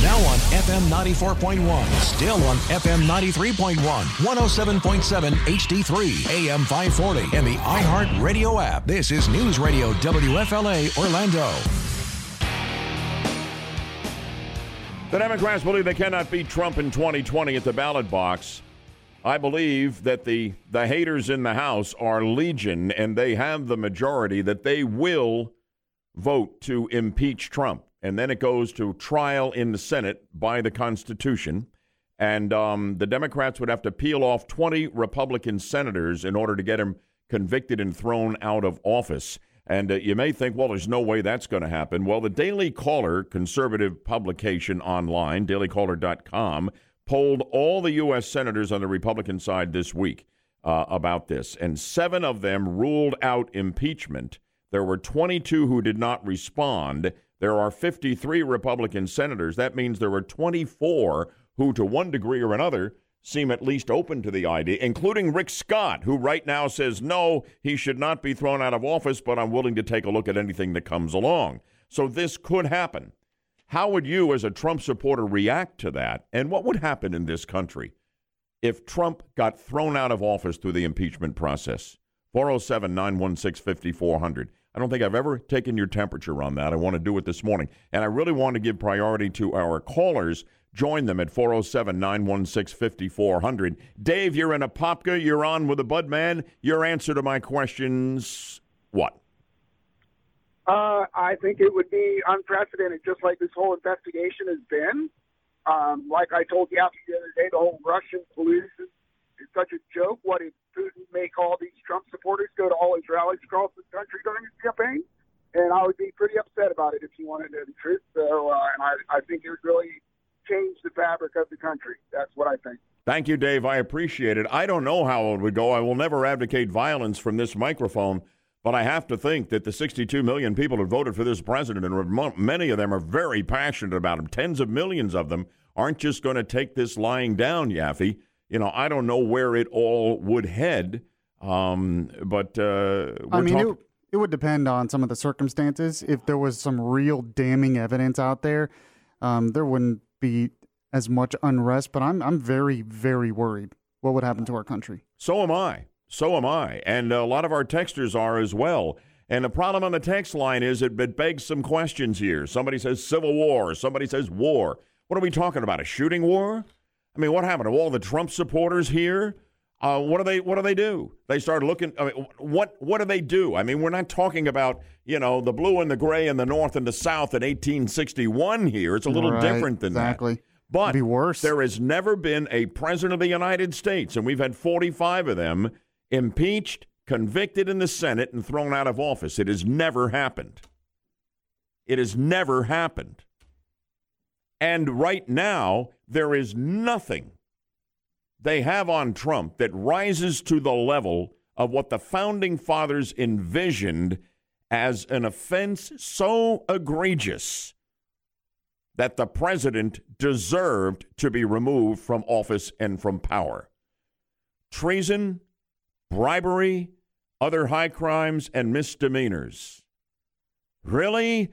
Now on FM 94.1, still on FM 93.1, 107.7 HD3, AM 540, and the iHeart Radio app. This is News Radio WFLA Orlando. The Democrats believe they cannot beat Trump in 2020 at the ballot box. I believe that the, the haters in the House are legion and they have the majority that they will vote to impeach Trump. And then it goes to trial in the Senate by the Constitution. And um, the Democrats would have to peel off 20 Republican senators in order to get him convicted and thrown out of office. And uh, you may think, well, there's no way that's going to happen. Well, the Daily Caller, conservative publication online, dailycaller.com, polled all the U.S. senators on the Republican side this week uh, about this, and seven of them ruled out impeachment. There were 22 who did not respond. There are 53 Republican senators. That means there were 24 who, to one degree or another, seem at least open to the idea, including Rick Scott, who right now says, no, he should not be thrown out of office, but I'm willing to take a look at anything that comes along. So this could happen. How would you, as a Trump supporter, react to that? And what would happen in this country if Trump got thrown out of office through the impeachment process? 407 916 5400. I don't think I've ever taken your temperature on that. I want to do it this morning. And I really want to give priority to our callers. Join them at 407 916 5400. Dave, you're in Apopka. You're on with the Budman. Your answer to my questions what? Uh, I think it would be unprecedented, just like this whole investigation has been. Um, like I told you after the other day, the whole Russian collusion is such a joke. What did Putin make all these Trump supporters go to all his rallies across the country during his campaign? And I would be pretty upset about it if he wanted to know the truth. So, uh, and I, I think it would really change the fabric of the country. That's what I think. Thank you, Dave. I appreciate it. I don't know how it would go. I will never advocate violence from this microphone. But I have to think that the 62 million people who voted for this president, and many of them are very passionate about him, tens of millions of them, aren't just going to take this lying down, Yaffee. You know, I don't know where it all would head. Um, but uh, I mean, talk- it, it would depend on some of the circumstances. If there was some real damning evidence out there, um, there wouldn't be as much unrest. But I'm I'm very very worried. What would happen to our country? So am I. So am I. And a lot of our texters are as well. And the problem on the text line is it, it begs some questions here. Somebody says civil war. Somebody says war. What are we talking about? A shooting war? I mean, what happened to all the Trump supporters here? Uh, what do they What do they do? They start looking. I mean, what What do they do? I mean, we're not talking about you know the blue and the gray and the north and the south in 1861 here. It's a little right, different than that. exactly. that. But be worse. there has never been a president of the United States, and we've had 45 of them impeached, convicted in the Senate, and thrown out of office. It has never happened. It has never happened. And right now, there is nothing they have on Trump that rises to the level of what the founding fathers envisioned as an offense so egregious that the president deserved to be removed from office and from power. Treason, bribery, other high crimes, and misdemeanors. Really?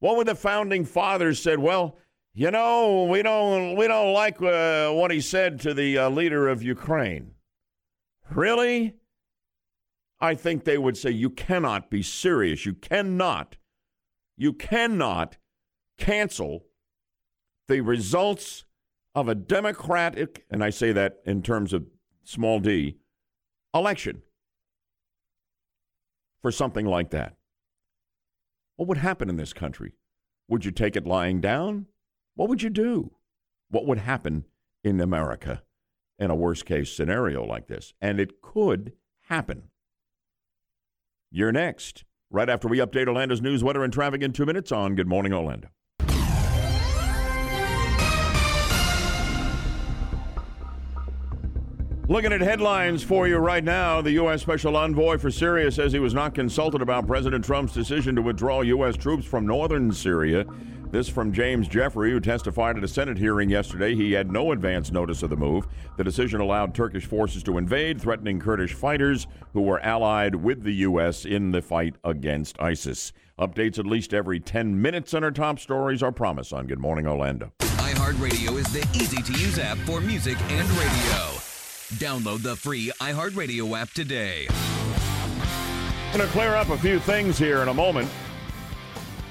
What would the founding fathers said? Well, you know, we don't we don't like uh, what he said to the uh, leader of Ukraine. Really? I think they would say you cannot be serious. You cannot. You cannot cancel the results of a democratic, and I say that in terms of small d, election for something like that. What would happen in this country? Would you take it lying down? What would you do? What would happen in America in a worst case scenario like this? And it could happen. You're next, right after we update Orlando's news, weather, and traffic in two minutes on Good Morning Orlando. Looking at headlines for you right now, the U.S. Special Envoy for Syria says he was not consulted about President Trump's decision to withdraw U.S. troops from northern Syria. This from James Jeffrey, who testified at a Senate hearing yesterday. He had no advance notice of the move. The decision allowed Turkish forces to invade, threatening Kurdish fighters who were allied with the U.S. in the fight against ISIS. Updates at least every 10 minutes on our top stories are promised on Good Morning Orlando. iHeartRadio is the easy to use app for music and radio. Download the free iHeartRadio app today. I'm Going to clear up a few things here in a moment.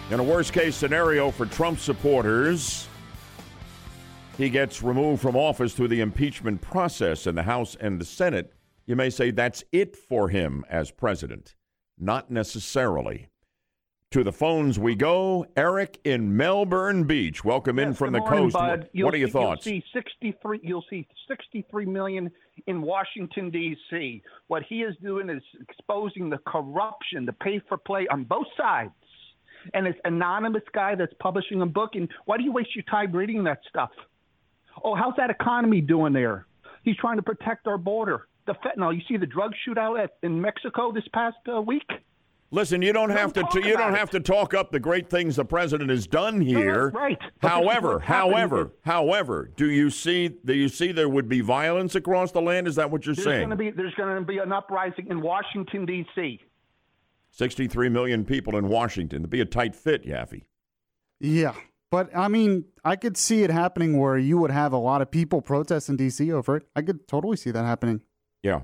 In a worst case scenario for Trump supporters, he gets removed from office through the impeachment process in the House and the Senate. You may say that's it for him as president. Not necessarily. To the phones we go. Eric in Melbourne Beach. Welcome in from the morning, coast. Bud. What, You'll are your see- thoughts? You'll see 63. You'll see 63 million in Washington D.C. What he is doing is exposing the corruption, the pay for play on both sides. And this anonymous guy that's publishing a book. And why do you waste your time reading that stuff? Oh, how's that economy doing there? He's trying to protect our border. The fentanyl. You see the drug shootout at, in Mexico this past uh, week. Listen, you don't have to. talk you don't about have to talk up the great things the president has done here. right. But However, what's however, however, do you see? Do you see there would be violence across the land? Is that what you're There's saying? going to be there's going to be an uprising in Washington D.C. Sixty-three million people in Washington. It'd be a tight fit, Yaffee. Yeah. But I mean, I could see it happening where you would have a lot of people protest in D.C. over it. I could totally see that happening. Yeah.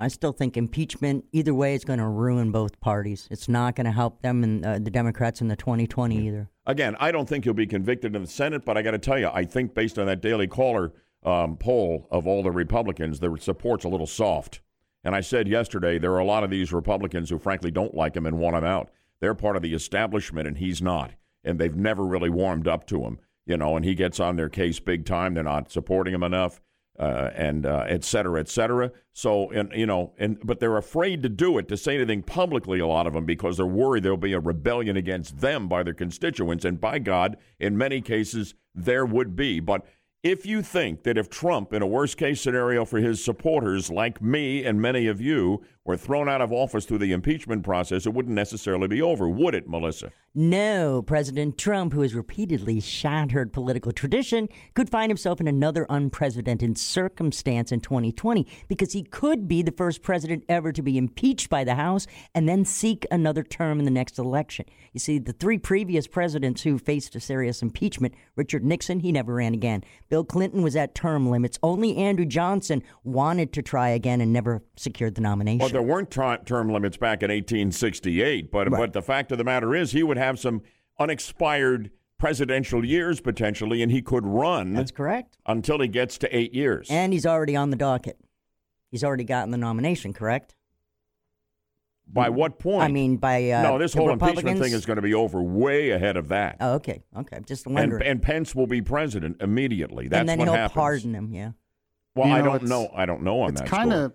I still think impeachment, either way, is going to ruin both parties. It's not going to help them and uh, the Democrats in the 2020 either. Again, I don't think he'll be convicted in the Senate, but I got to tell you, I think based on that Daily Caller um, poll of all the Republicans, their support's a little soft. And I said yesterday, there are a lot of these Republicans who frankly don't like him and want him out. They're part of the establishment, and he's not. And they've never really warmed up to him, you know, and he gets on their case big time. They're not supporting him enough. Uh, and uh, et cetera, et cetera. So, and you know, and but they're afraid to do it to say anything publicly. A lot of them because they're worried there'll be a rebellion against them by their constituents. And by God, in many cases, there would be. But if you think that if Trump, in a worst case scenario for his supporters like me and many of you, were thrown out of office through the impeachment process, it wouldn't necessarily be over, would it, Melissa? No, President Trump, who has repeatedly shattered political tradition, could find himself in another unprecedented circumstance in 2020 because he could be the first president ever to be impeached by the House and then seek another term in the next election. You see, the three previous presidents who faced a serious impeachment Richard Nixon, he never ran again. Bill Clinton was at term limits. Only Andrew Johnson wanted to try again and never secured the nomination. There weren't tri- term limits back in 1868, but but the fact of the matter is, he would have some unexpired presidential years potentially, and he could run. That's correct. Until he gets to eight years. And he's already on the docket. He's already gotten the nomination, correct? By what point? I mean, by uh, no, this whole impeachment thing is going to be over way ahead of that. Oh, okay, okay. Just and, wondering. and Pence will be president immediately. That's and then what he'll happens. pardon him. Yeah. Well, You I don't know. I don't know on It's that. kind of,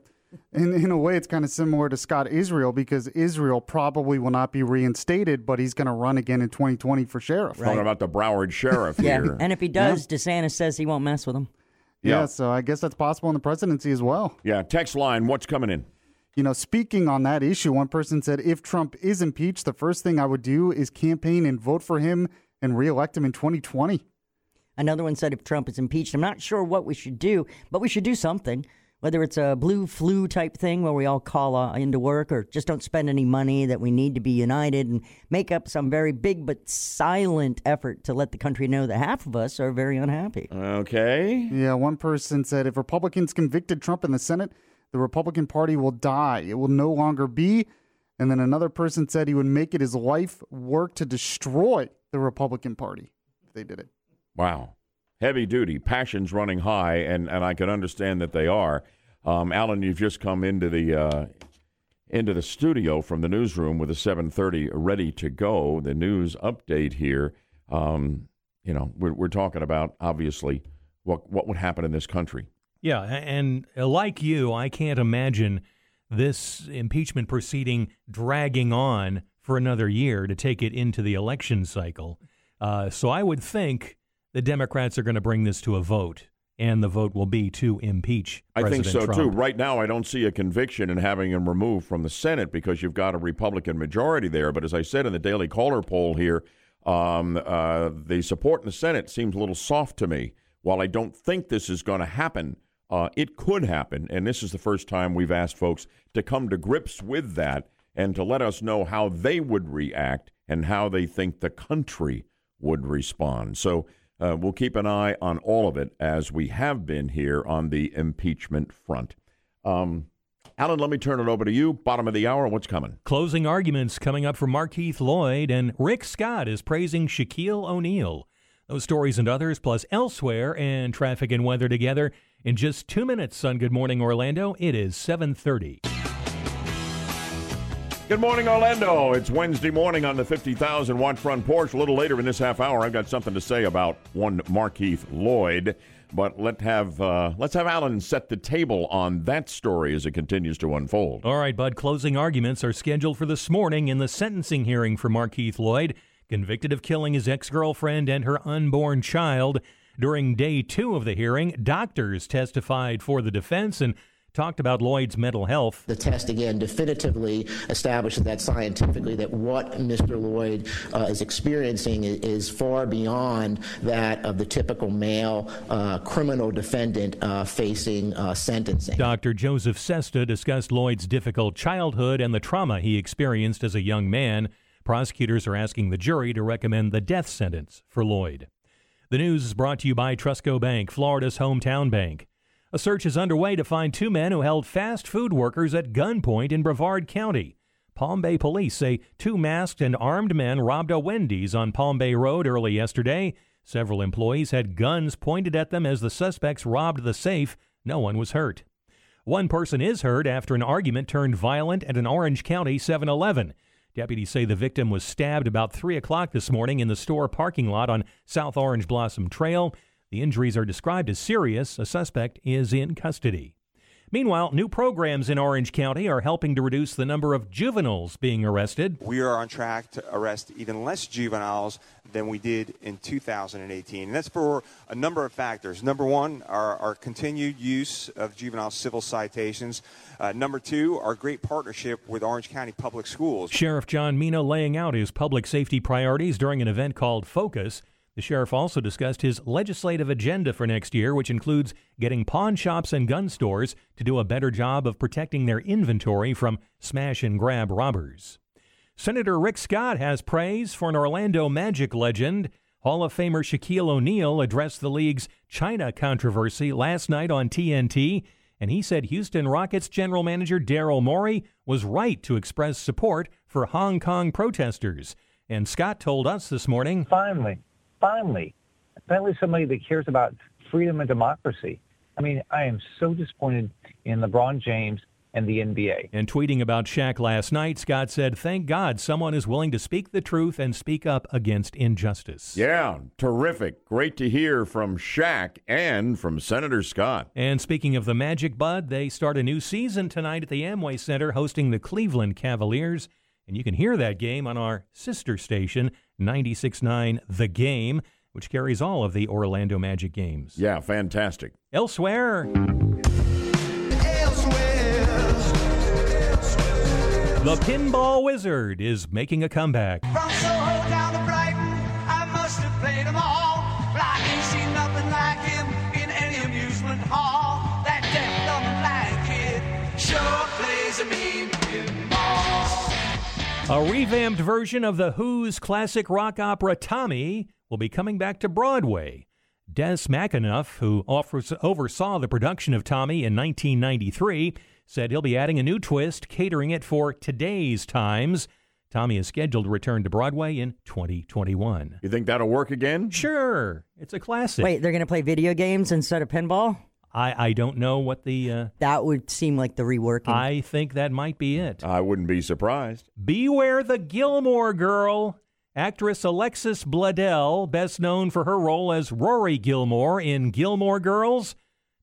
in, in a way, it's kind of similar to Scott Israel because Israel probably will not be reinstated, but he's going to run again in 2020 for sheriff. Talking about the Broward sheriff Yeah. here. And if he does, DeSantis says he won't mess with him. Yeah. Yeah. so I guess that's possible in the presidency as well. Yeah, text line, what's coming in? You know, speaking on that issue, one person said if Trump is impeached, the first thing I would do is campaign and vote for him and reelect him in 2020. Another one said if Trump is impeached, I'm not sure what we should do, but we should do something. Whether it's a blue flu type thing where we all call uh, into work or just don't spend any money, that we need to be united and make up some very big but silent effort to let the country know that half of us are very unhappy. Okay. Yeah, one person said if Republicans convicted Trump in the Senate, the Republican Party will die. It will no longer be. And then another person said he would make it his life work to destroy the Republican Party if they did it. Wow. Heavy duty, passions running high, and, and I can understand that they are. Um, Alan, you've just come into the uh, into the studio from the newsroom with a 7:30 ready to go. The news update here. Um, you know, we're, we're talking about obviously what what would happen in this country. Yeah, and uh, like you, I can't imagine this impeachment proceeding dragging on for another year to take it into the election cycle. Uh, so I would think the Democrats are going to bring this to a vote, and the vote will be to impeach I think so Trump. too. Right now, I don't see a conviction in having him removed from the Senate because you've got a Republican majority there. But as I said in the Daily Caller poll here, Um, uh, the support in the Senate seems a little soft to me. While I don't think this is going to happen, uh, it could happen. And this is the first time we've asked folks to come to grips with that and to let us know how they would react and how they think the country would respond. So uh, we'll keep an eye on all of it as we have been here on the impeachment front. Um, Alan, let me turn it over to you. Bottom of the hour, what's coming? Closing arguments coming up from Markeith Lloyd, and Rick Scott is praising Shaquille O'Neal. Those stories and others, plus elsewhere, and traffic and weather together in just two minutes on Good Morning Orlando. It is 730. Good morning, Orlando. It's Wednesday morning on the 50,000 watt front porch. A little later in this half hour, I've got something to say about one Markeith Lloyd. But let have uh, let's have Alan set the table on that story as it continues to unfold. All right, Bud. Closing arguments are scheduled for this morning in the sentencing hearing for Markeith Lloyd, convicted of killing his ex-girlfriend and her unborn child. During day two of the hearing, doctors testified for the defense and talked about Lloyd's mental health. The test again definitively establishes that scientifically that what Mr. Lloyd uh, is experiencing is, is, far beyond that of the typical male uh, criminal defendant uh, facing uh, sentencing. Dr. Joseph Sesta discussed Lloyd's difficult childhood and the trauma he experienced as a young man. Prosecutors are asking the jury to recommend the death sentence for Lloyd. The news is brought to you by Trustco Bank, Florida's hometown bank. A search is underway to find two men who held fast food workers at gunpoint in Brevard County. Palm Bay police say two masked and armed men robbed a Wendy's on Palm Bay Road early yesterday. Several employees had guns pointed at them as the suspects robbed the safe. No one was hurt. One person is hurt after an argument turned violent at an Orange County 7 Eleven. Deputies say the victim was stabbed about 3 o'clock this morning in the store parking lot on South Orange Blossom Trail. The injuries are described as serious. A suspect is in custody. Meanwhile, new programs in Orange County are helping to reduce the number of juveniles being arrested. We are on track to arrest even less juveniles than we did in 2018. And that's for a number of factors. Number one, our, our continued use of juvenile civil citations. Uh, number two, our great partnership with Orange County Public Schools. Sheriff John Mina laying out his public safety priorities during an event called Focus. The sheriff also discussed his legislative agenda for next year, which includes getting pawn shops and gun stores to do a better job of protecting their inventory from smash and grab robbers. Senator Rick Scott has praise for an Orlando Magic legend. Hall of Famer Shaquille O'Neal addressed the league's China controversy last night on TNT, and he said Houston Rockets general manager Daryl Morey was right to express support for Hong Kong protesters. And Scott told us this morning Finally, finally, finally somebody that cares about freedom and democracy. I mean, I am so disappointed in LeBron James and the NBA. And tweeting about Shaq last night, Scott said, Thank God someone is willing to speak the truth and speak up against injustice. Yeah, terrific. Great to hear from Shaq and from Senator Scott. And speaking of the Magic Bud, they start a new season tonight at the Amway Center hosting the Cleveland Cavaliers. And you can hear that game on our sister station, 96.9 The Game, which carries all of the Orlando Magic games. Yeah, fantastic. Elsewhere. The Pinball Wizard is making a comeback. A revamped version of the Who's classic rock opera Tommy will be coming back to Broadway. Des McAnuff, who offers, oversaw the production of Tommy in 1993, said he'll be adding a new twist, catering it for today's times. Tommy is scheduled to return to Broadway in 2021. You think that'll work again? Sure. It's a classic. Wait, they're going to play video games instead of pinball? I, I don't know what the. Uh, that would seem like the reworking. I think that might be it. I wouldn't be surprised. Beware the Gilmore Girl. Actress Alexis Bledel, best known for her role as Rory Gilmore in Gilmore Girls,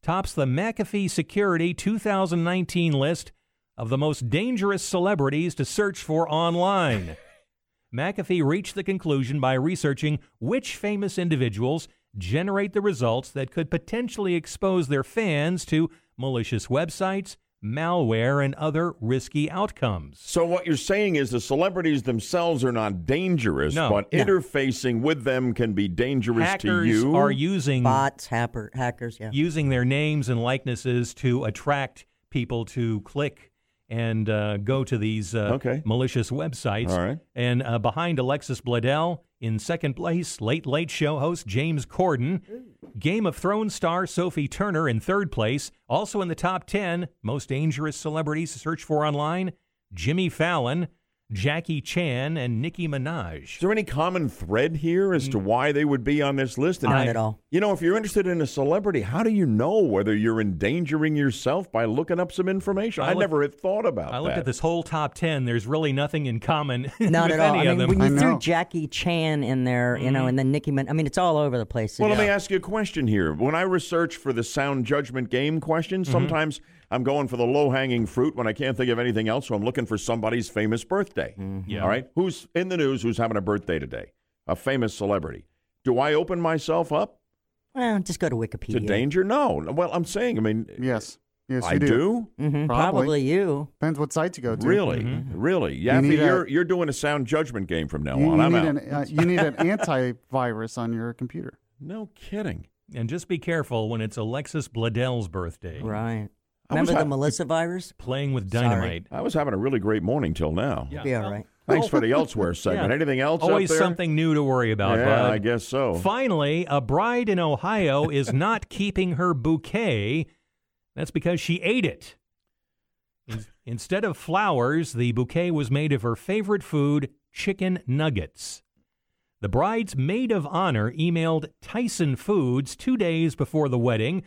tops the McAfee Security 2019 list of the most dangerous celebrities to search for online. *laughs* McAfee reached the conclusion by researching which famous individuals generate the results that could potentially expose their fans to malicious websites, malware, and other risky outcomes. So what you're saying is the celebrities themselves are not dangerous, No. but No. interfacing with them can be dangerous Hackers to you. are using bots, hacker, hackers. Yeah. using their names and likenesses to attract people to click and uh, go to these uh, Okay. malicious websites. All right. And uh, behind Alexis Bledel, in second place, Late Late Show host James Corden. Game of Thrones star Sophie Turner in third place. Also in the top 10 most dangerous celebrities to search for online Jimmy Fallon, Jackie Chan, and Nicki Minaj. Is there any common thread here as to mm. why they would be on this list? Not I- at all. You know, if you're interested in a celebrity, how do you know whether you're endangering yourself by looking up some information? I, I look- never had thought about I looked that. at this whole top 10. There's really nothing in common *laughs* Not with at all. any I of mean, them. when you I threw. Jackie Chan in there, you know, mm. and then Nicki Minaj, I mean, it's all over the place. Well, let me ask you a question here. When I research for the sound judgment game questions, mm-hmm. sometimes I'm going for the low hanging fruit when I can't think of anything else, so I'm looking for somebody's famous birthday. Yeah. All right? Who's in the news who's having a birthday today? A famous celebrity. Do I open myself up Well, just go to Wikipedia. to danger? No. Well, I'm saying, I mean, Yes. Yes, you I do. do. Mhm, Probably. Probably you. Depends what site you go to. Really? Mm-hmm. Really? Yaffee, need a- you're, you're doing a sound judgment game from now You, on. you I'm need out. an uh, you need an *laughs* antivirus on your computer. No kidding. And just be careful when it's Alexis Bledel's birthday. Right. I was Remember the ha- Melissa virus? Playing with Sorry. dynamite. I was having a really great morning till now. Yeah. Be all right. Thanks for the elsewhere *laughs* segment. Yeah. Anything else? up Always there? something new to worry about, Yeah, bud. I guess so. Finally, a bride in Ohio is *laughs* not keeping her bouquet. That's because she ate it. In- Instead of flowers, the bouquet was made of her favorite food, chicken nuggets. The bride's maid of honor emailed Tyson Foods two days before the wedding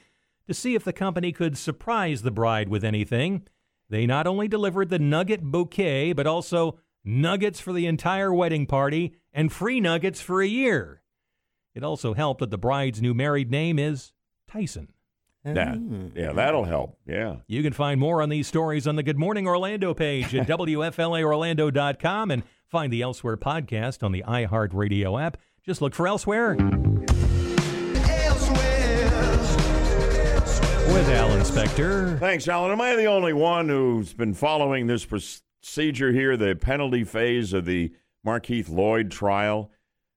to see if the company could surprise the bride with anything. They not only delivered the nugget bouquet, but also nuggets for the entire wedding party and free nuggets for a year. It also helped that the bride's new married name is Tyson. Yeah, yeah, that'll help. Yeah. You can find more on these stories on the Good Morning Orlando page at *laughs* WFLAOrlando.com and find the Elsewhere podcast on the iHeartRadio app. Just look for Elsewhere. With Alan Spector. Thanks, Alan. Am I the only one who's been following this procedure here, the penalty phase of the Markeith Lloyd trial?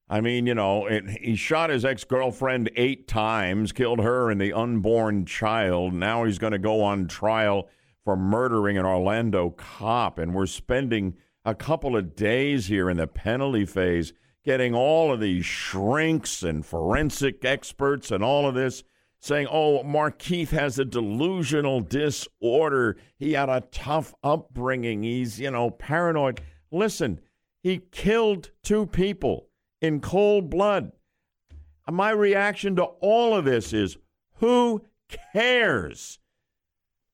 I mean, you know, it, he shot his ex girlfriend eight times, killed her and the unborn child. Now he's going to go on trial for murdering an Orlando cop. And we're spending a couple of days here in the penalty phase getting all of these shrinks and forensic experts and all of this saying, oh, Markeith has a delusional disorder. He had a tough upbringing. He's, you know, paranoid. Listen, he killed two people in cold blood. My reaction to all of this is who cares?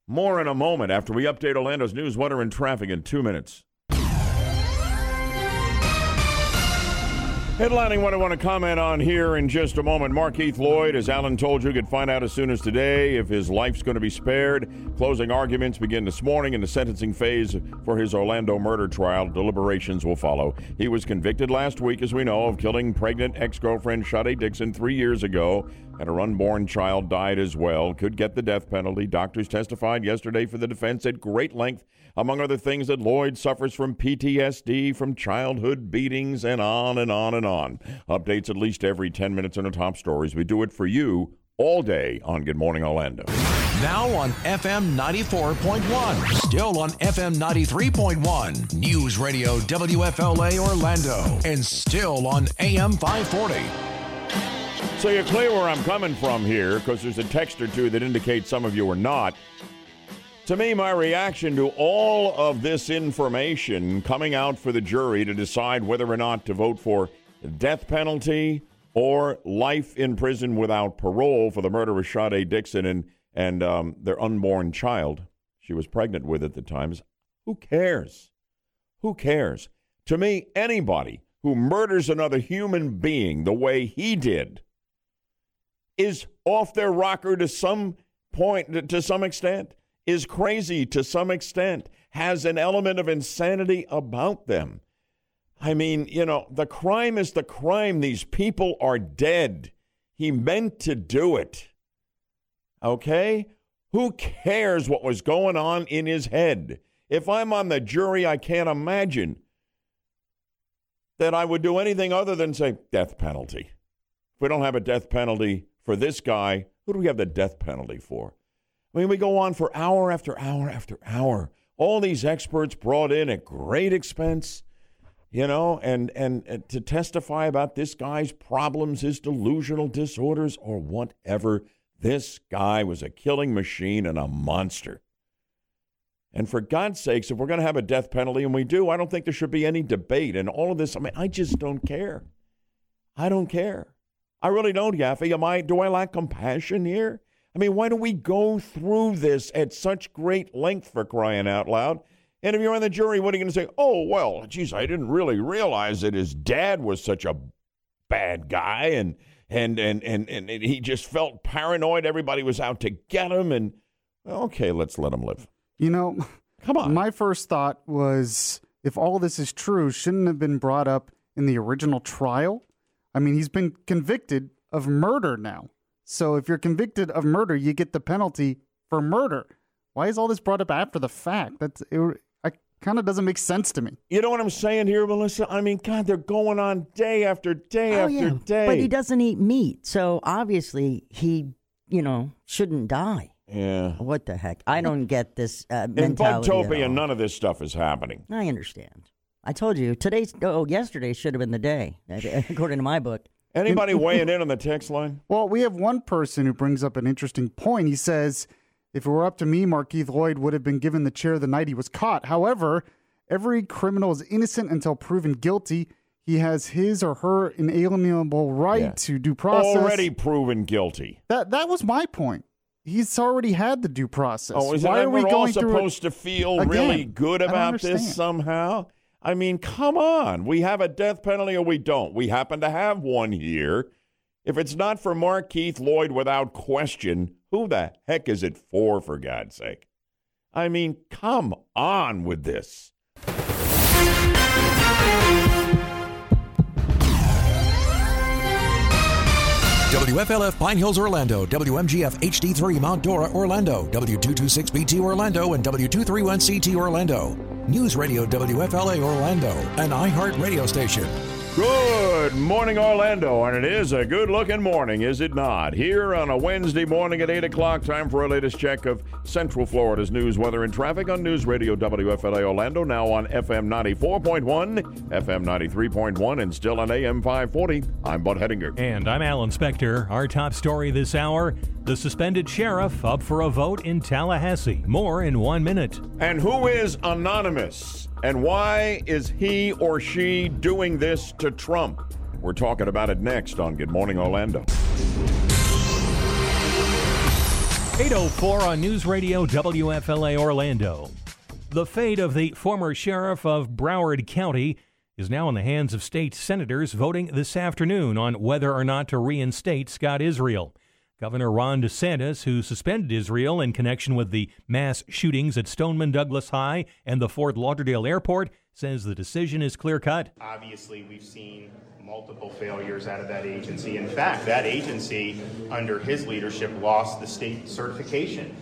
More in a moment after we update Orlando's news, weather, and traffic in two minutes. Headlining what I want to comment on here in just a moment. Markeith Lloyd, as Alan told you, could find out as soon as today if his life's going to be spared. Closing arguments begin this morning in the sentencing phase for his Orlando murder trial. Deliberations will follow. He was convicted last week, as we know, of killing pregnant ex girlfriend Sade Dixon three years ago, and her unborn child died as well. Could get the death penalty. Doctors testified yesterday for the defense at great length among other things, that Lloyd suffers from PTSD from childhood beatings and on and on and on. Updates at least every 10 minutes on the top stories. We do it for you all day on Good Morning Orlando. Now on FM 94.1. Still on FM 93.1. News Radio WFLA Orlando. And still on AM 540. So you're clear where I'm coming from here because there's a text or two that indicates some of you are not. To me, my reaction to all of this information coming out for the jury to decide whether or not to vote for death penalty or life in prison without parole for the murder of Sade Dixon and, and um, their unborn child. She was pregnant with at the time. Who cares? Who cares? To me, anybody who murders another human being the way he did is off their rocker to some point, to some extent, is crazy to some extent, has an element of insanity about them. I mean, you know, the crime is the crime. These people are dead. He meant to do it. Okay? Who cares what was going on in his head? If I'm on the jury, I can't imagine that I would do anything other than say death penalty. If we don't have a death penalty for this guy, who do we have the death penalty for? I mean, we go on for hour after hour after hour. All these experts brought in at great expense, you know, and, and, and to testify about this guy's problems, his delusional disorders, or whatever. This guy was a killing machine and a monster. And for God's sakes, if we're going to have a death penalty, and we do, I don't think there should be any debate. And all of this, I mean, I just don't care. I don't care. I really don't, Yaffee. Am I? Do I lack compassion here? I mean, why do we go through this at such great length for crying out loud? And if you're on the jury, what are you going to say? Oh, well, geez, I didn't really realize that his dad was such a bad guy, and and and and and he just felt paranoid. Everybody was out to get him, and okay, let's let him live. You know, come on. My first thought was if all this is true, shouldn't have been brought up in the original trial. I mean, he's been convicted of murder now. So if you're convicted of murder, you get the penalty for murder. Why is all this brought up after the fact? That's it, kind of doesn't make sense to me. You know what I'm saying here, Melissa? I mean, God, they're going on day after day Oh, after yeah. day. But he doesn't eat meat, so obviously he, you know, shouldn't die. Yeah. What the heck? I don't get this uh, In mentality. at Bugtopia, none of this stuff is happening. I understand. I told you today's. Oh, yesterday should have been the day, *laughs* according to my book. Anybody weighing in on the text line? Well, we have one person who brings up an interesting point. He says, if it were up to me, Markeith Lloyd would have been given the chair the night he was caught. However, every criminal is innocent until proven guilty. He has his or her inalienable right Yeah. to due process. Already proven guilty. That that was my point. He's already had the due process. Oh, is Why it, are we all supposed to feel again? really good about this somehow? I mean, come on. We have a death penalty or we don't. We happen to have one here. If it's not for Markeith Lloyd without question, who the heck is it for, for God's sake? I mean, come on with this. WFLF Pine Hills, Orlando, WMGF HD3 Mount Dora, Orlando, W226BT Orlando, and W231CT Orlando. News Radio WFLA Orlando, an iHeart radio station. Good morning, Orlando, and it is a good looking morning, is it not? Here on a Wednesday morning at 8 o'clock, time for our latest check of Central Florida's news, weather, and traffic on News Radio WFLA Orlando, now on FM 94.1, FM 93.1, and still on AM 540. I'm Bud Hedinger. And I'm Alan Spector. Our top story this hour the suspended sheriff up for a vote in Tallahassee. More in one minute. And who is anonymous? And why is he or she doing this to Trump? We're talking about it next on Good Morning Orlando. 804 on News Radio WFLA Orlando. The fate of the former sheriff of Broward County is now in the hands of state senators voting this afternoon on whether or not to reinstate Scott Israel. Governor Ron DeSantis, who suspended Israel in connection with the mass shootings at Stoneman Douglas High and the Fort Lauderdale Airport, says the decision is clear cut. Obviously, we've seen multiple failures out of that agency. In fact, that agency, under his leadership, lost the state certification.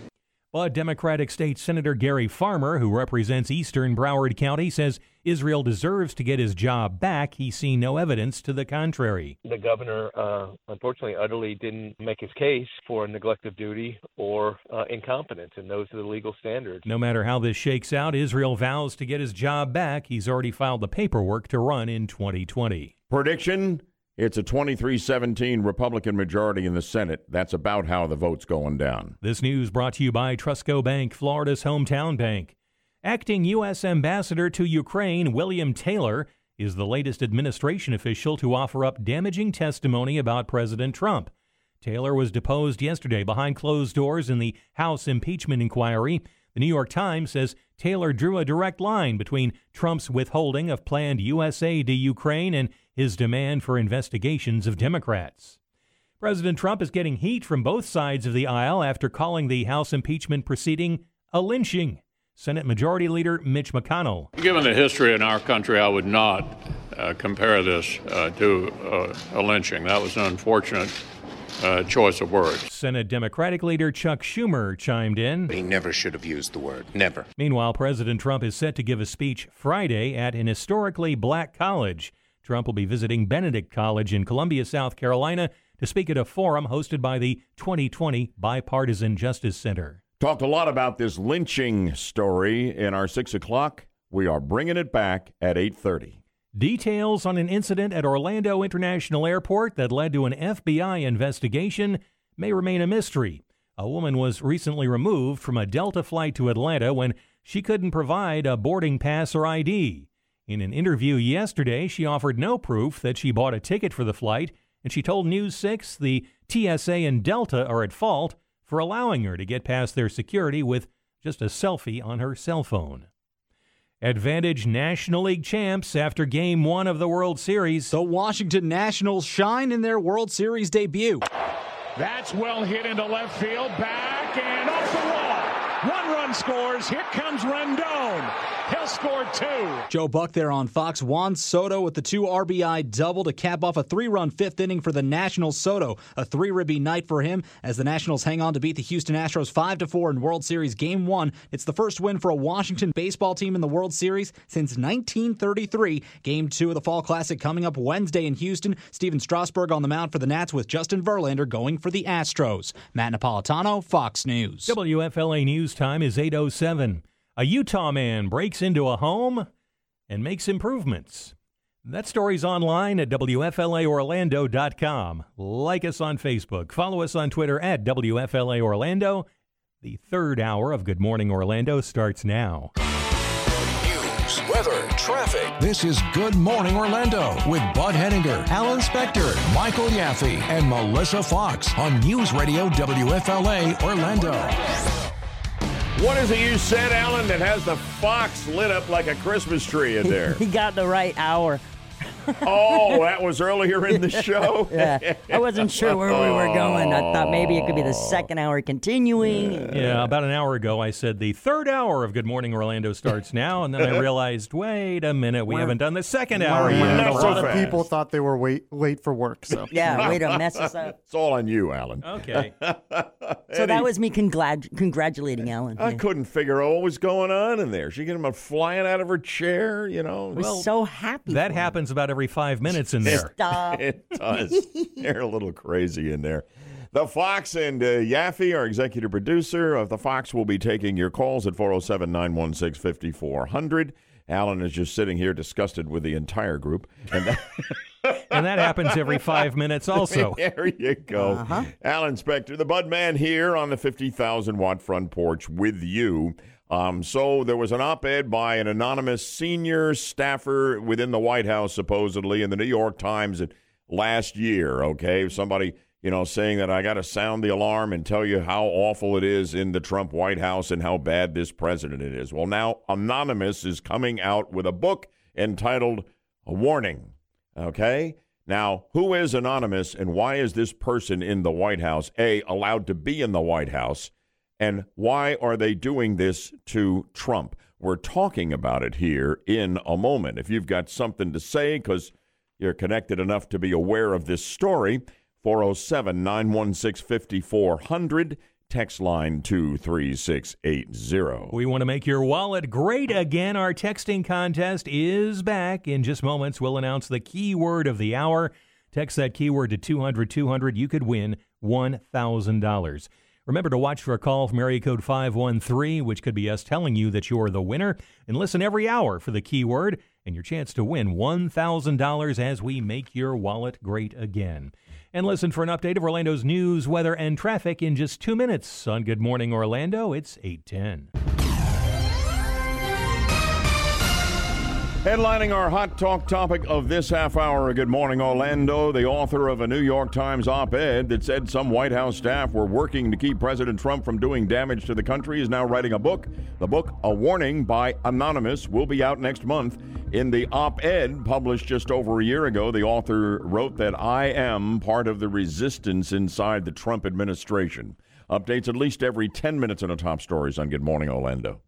But Democratic State Senator Gary Farmer, who represents eastern Broward County, says Israel deserves to get his job back. He's seen no evidence to the contrary. The governor, uh, unfortunately, utterly didn't make his case for neglect of duty or uh, incompetence, and those are the legal standards. No matter how this shakes out, Israel vows to get his job back. He's already filed the paperwork to run in 2020. Prediction? It's a 23 17 Republican majority in the Senate. That's about how the vote's going down. This news brought to you by Trustco Bank, Florida's hometown bank. Acting U.S. Ambassador to Ukraine, William Taylor, is the latest administration official to offer up damaging testimony about President Trump. Taylor was deposed yesterday behind closed doors in the House impeachment inquiry. The New York Times says Taylor drew a direct line between Trump's withholding of planned U.S. aid to Ukraine and his demand for investigations of Democrats. President Trump is getting heat from both sides of the aisle after calling the House impeachment proceeding a lynching. Senate Majority Leader Mitch McConnell. Given the history in our country, I would not uh, compare this uh, to uh, a lynching. That was an unfortunate uh, choice of words. Senate Democratic leader Chuck Schumer chimed in. He never should have used the word. Never. Meanwhile, President Trump is set to give a speech Friday at an historically black college. Trump will be visiting Benedict College in Columbia, South Carolina, to speak at a forum hosted by the 2020 Bipartisan Justice Center. Talked a lot about this lynching story in our six o'clock. We are bringing it back at eight thirty. Details on an incident at Orlando International Airport that led to an FBI investigation may remain a mystery. A woman was recently removed from a Delta flight to Atlanta when she couldn't provide a boarding pass or ID. In an interview yesterday, she offered no proof that she bought a ticket for the flight, and she told News 6 the TSA and Delta are at fault for allowing her to get past their security with just a selfie on her cell phone. Advantage National League champs after game one of the World Series. The Washington Nationals shine in their World Series debut. That's well hit into left field, back and off the wall. One run scores. Here comes Rendon. He'll score two. Joe Buck there on Fox. Juan Soto with the two RBI double to cap off a three run fifth inning for the Nationals. Soto, a three ribby night for him as the Nationals hang on to beat the Houston Astros 5 to 4 in World Series Game 1. It's the first win for a Washington baseball team in the World Series since 1933. Game 2 of the Fall Classic coming up Wednesday in Houston. Stephen Strasburg on the mound for the Nats with Justin Verlander going for the Astros. Matt Napolitano, Fox News. WFLA News Time is 807. A Utah man breaks into a home and makes improvements. That story's online at WFLAOrlando.com. Like us on Facebook. Follow us on Twitter at WFLA Orlando. The third hour of Good Morning Orlando starts now. News, weather, traffic. This is Good Morning Orlando with Bud Hedinger, Alan Spector, Michael Yaffee, and Melissa Fox on News Radio WFLA Orlando. What is it you said, Alan, that has the fox lit up like a Christmas tree in *laughs* there? he got the right hour. Oh, that was earlier in the *laughs* show? yeah. I wasn't sure where we were going. I thought maybe it could be the second hour continuing. Yeah, about an hour ago, I said the third hour of Good Morning Orlando starts now, and then I *laughs* realized, wait a minute, we We're- haven't done the second hour And yet. a lot of people thought they were wait, late for work. So *laughs* Yeah, way to mess us up. It's all on you, Alan. Okay. So that was me congrat- congratulating Alan. I Yeah. couldn't figure out what was going on in there. She get him flying out of her chair, you know. was so happy. That happens about every five minutes in there. Stop. It does. They're a little crazy in there. The Fox and uh, Yaffee, our executive producer of The Fox, will be taking your calls at 407 916 5400. Alan is just sitting here disgusted with the entire group. And that, *laughs* And that happens every five minutes also. *laughs* there you go. Uh-huh. Alan Spector, the Bud Man here on the 50,000 watt front porch with you. Um, so there was an op ed by an anonymous senior staffer within the White House, supposedly, in the New York Times last year. Okay. Somebody, you know, saying that I got to sound the alarm and tell you how awful it is in the Trump White House and how bad this president is. Well, now Anonymous is coming out with a book entitled A Warning. Okay. Now, who is anonymous and why is this person in the White House, A, allowed to be in the White House? And why are they doing this to Trump? We're talking about it here in a moment. If you've got something to say, because you're connected enough to be aware of this story, 407 916 5400, text line 23680. We want to make your wallet great again. Our texting contest is back. In just moments, we'll announce the keyword of the hour. Text that keyword to 200 200. You could win $1,000. Remember to watch for a call from area code 513, which could be us telling you that you're the winner. And listen every hour for the keyword and your chance to win $1,000 as we make your wallet great again. And listen for an update of Orlando's news, weather, and traffic in just two minutes on Good Morning Orlando. It's 810. Headlining our hot talk topic of this half hour Good Morning Orlando, the author of a New York Times op ed that said some White House staff were working to keep President Trump from doing damage to the country is now writing a book. The book, A Warning by Anonymous, will be out next month. In the op ed published just over a year ago, the author wrote that I am part of the resistance inside the Trump administration. Updates at least every 10 minutes on the top stories on Good Morning Orlando.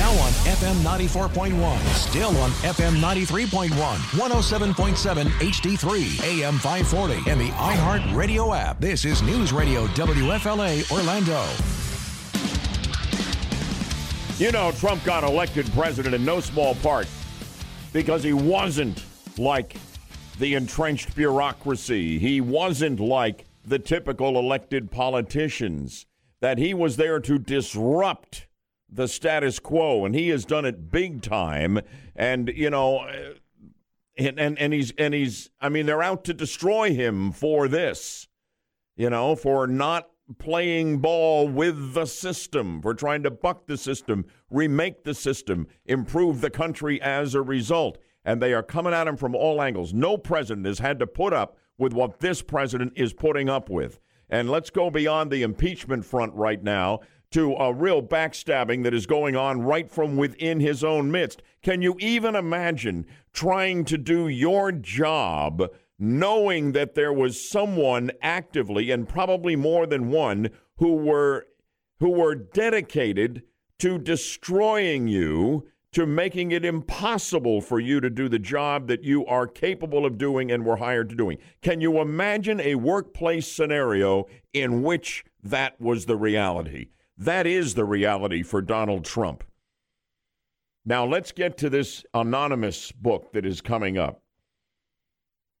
Now on FM 94.1, still on FM 93.1, 107.7 HD3, AM 540, and the iHeart Radio app. This is News Radio WFLA Orlando. You know, Trump got elected president in no small part because he wasn't like the entrenched bureaucracy. He wasn't like the typical elected politicians. That he was there to disrupt the status quo, and he has done it big time. And you know, and and, and he's and he's. I mean, they're out to destroy him for this. You know, for not playing ball with the system, for trying to buck the system, remake the system, improve the country as a result. And they are coming at him from all angles. No president has had to put up with what this president is putting up with. And let's go beyond the impeachment front right now to a real backstabbing that is going on right from within his own midst. Can you even imagine trying to do your job knowing that there was someone actively and probably more than one who were who were dedicated to destroying you to making it impossible for you to do the job that you are capable of doing and were hired to doing. Can you imagine a workplace scenario in which that was the reality? That is the reality for Donald Trump. Now, let's get to this anonymous book that is coming up.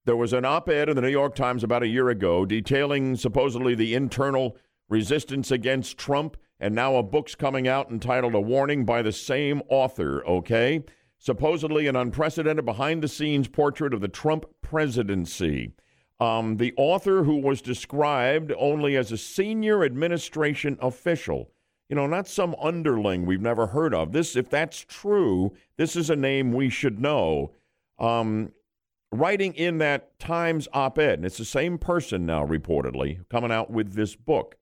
There was an op ed in the New York Times about a year ago detailing supposedly the internal resistance against Trump, and now a book's coming out entitled A Warning by the same author, okay? Supposedly an unprecedented behind the scenes portrait of the Trump presidency. Um, the author, who was described only as a senior administration official, you know, not some underling we've never heard of. This, if that's true, this is a name we should know. Um, writing in that Times op ed, and it's the same person now, reportedly, coming out with this book,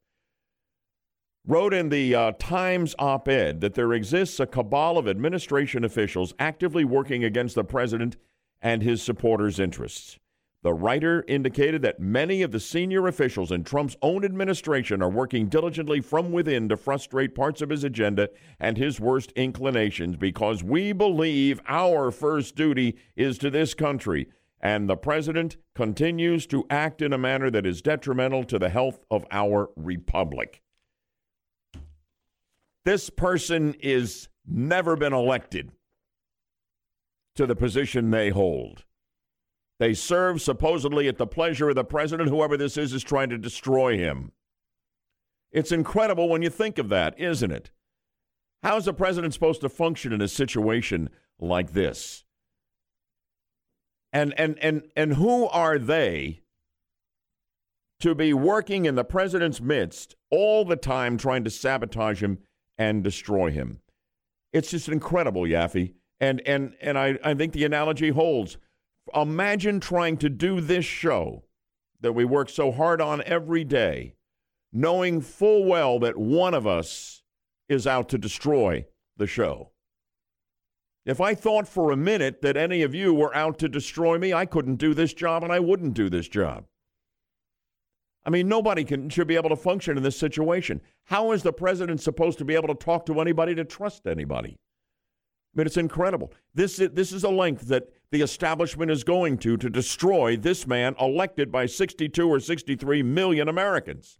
wrote in the uh, Times op ed that there exists a cabal of administration officials actively working against the president and his supporters' interests. The writer indicated that many of the senior officials in Trump's own administration are working diligently from within to frustrate parts of his agenda and his worst inclinations because we believe our first duty is to this country and the president continues to act in a manner that is detrimental to the health of our republic. This person is never been elected to the position they hold. They serve supposedly at the pleasure of the president. Whoever this is is trying to destroy him. It's incredible when you think of that, isn't it? How is a president supposed to function in a situation like this? And and and and who are they to be working in the president's midst all the time trying to sabotage him and destroy him? It's just incredible, Yaffee. And and and I, I think the analogy holds. Imagine trying to do this show that we work so hard on every day, knowing full well that one of us is out to destroy the show. If I thought for a minute that any of you were out to destroy me, I couldn't do this job and I wouldn't do this job. I mean, nobody can, should be able to function in this situation. How is the president supposed to be able to talk to anybody to trust anybody? Mean, it's incredible. This is, this is a length that the establishment is going to to destroy this man elected by 62 or 63 million Americans.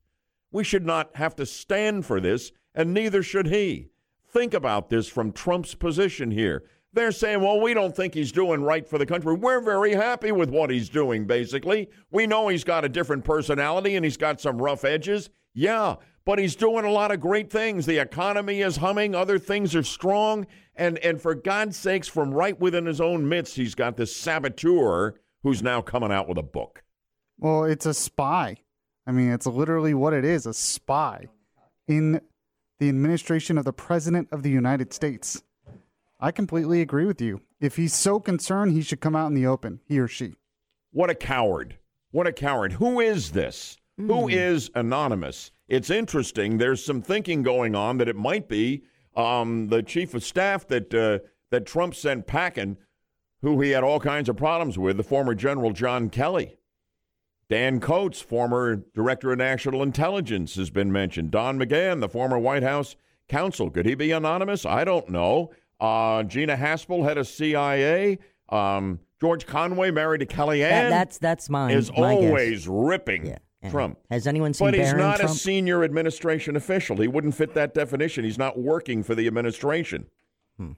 We should not have to stand for this, and neither should he. Think about this from Trump's position here. They're saying, well, we don't think he's doing right for the country. We're very happy with what he's doing, basically. We know he's got a different personality and he's got some rough edges. Yeah, but he's doing a lot of great things. The economy is humming, other things are strong. And, and for God's sakes, from right within his own midst, he's got this saboteur who's now coming out with a book. Well, it's a spy. I mean, it's literally what it is a spy in the administration of the President of the United States. I completely agree with you. If he's so concerned, he should come out in the open, he or she. What a coward. What a coward. Who is this? Mm. Who is anonymous? It's interesting. There's some thinking going on that it might be um, the chief of staff that uh, that Trump sent packing, who he had all kinds of problems with, the former General John Kelly. Dan Coats, former director of national intelligence, has been mentioned. Don McGahn, the former White House counsel. Could he be anonymous? I don't know. Uh, Gina Haspel, head of CIA. Um, George Conway, married to Kellyanne. That- that's that's mine. Is my guess. always ripping Trump. Has anyone seen But he's Barron not Trump? a senior administration official. He wouldn't fit that definition. He's not working for the administration. Hmm.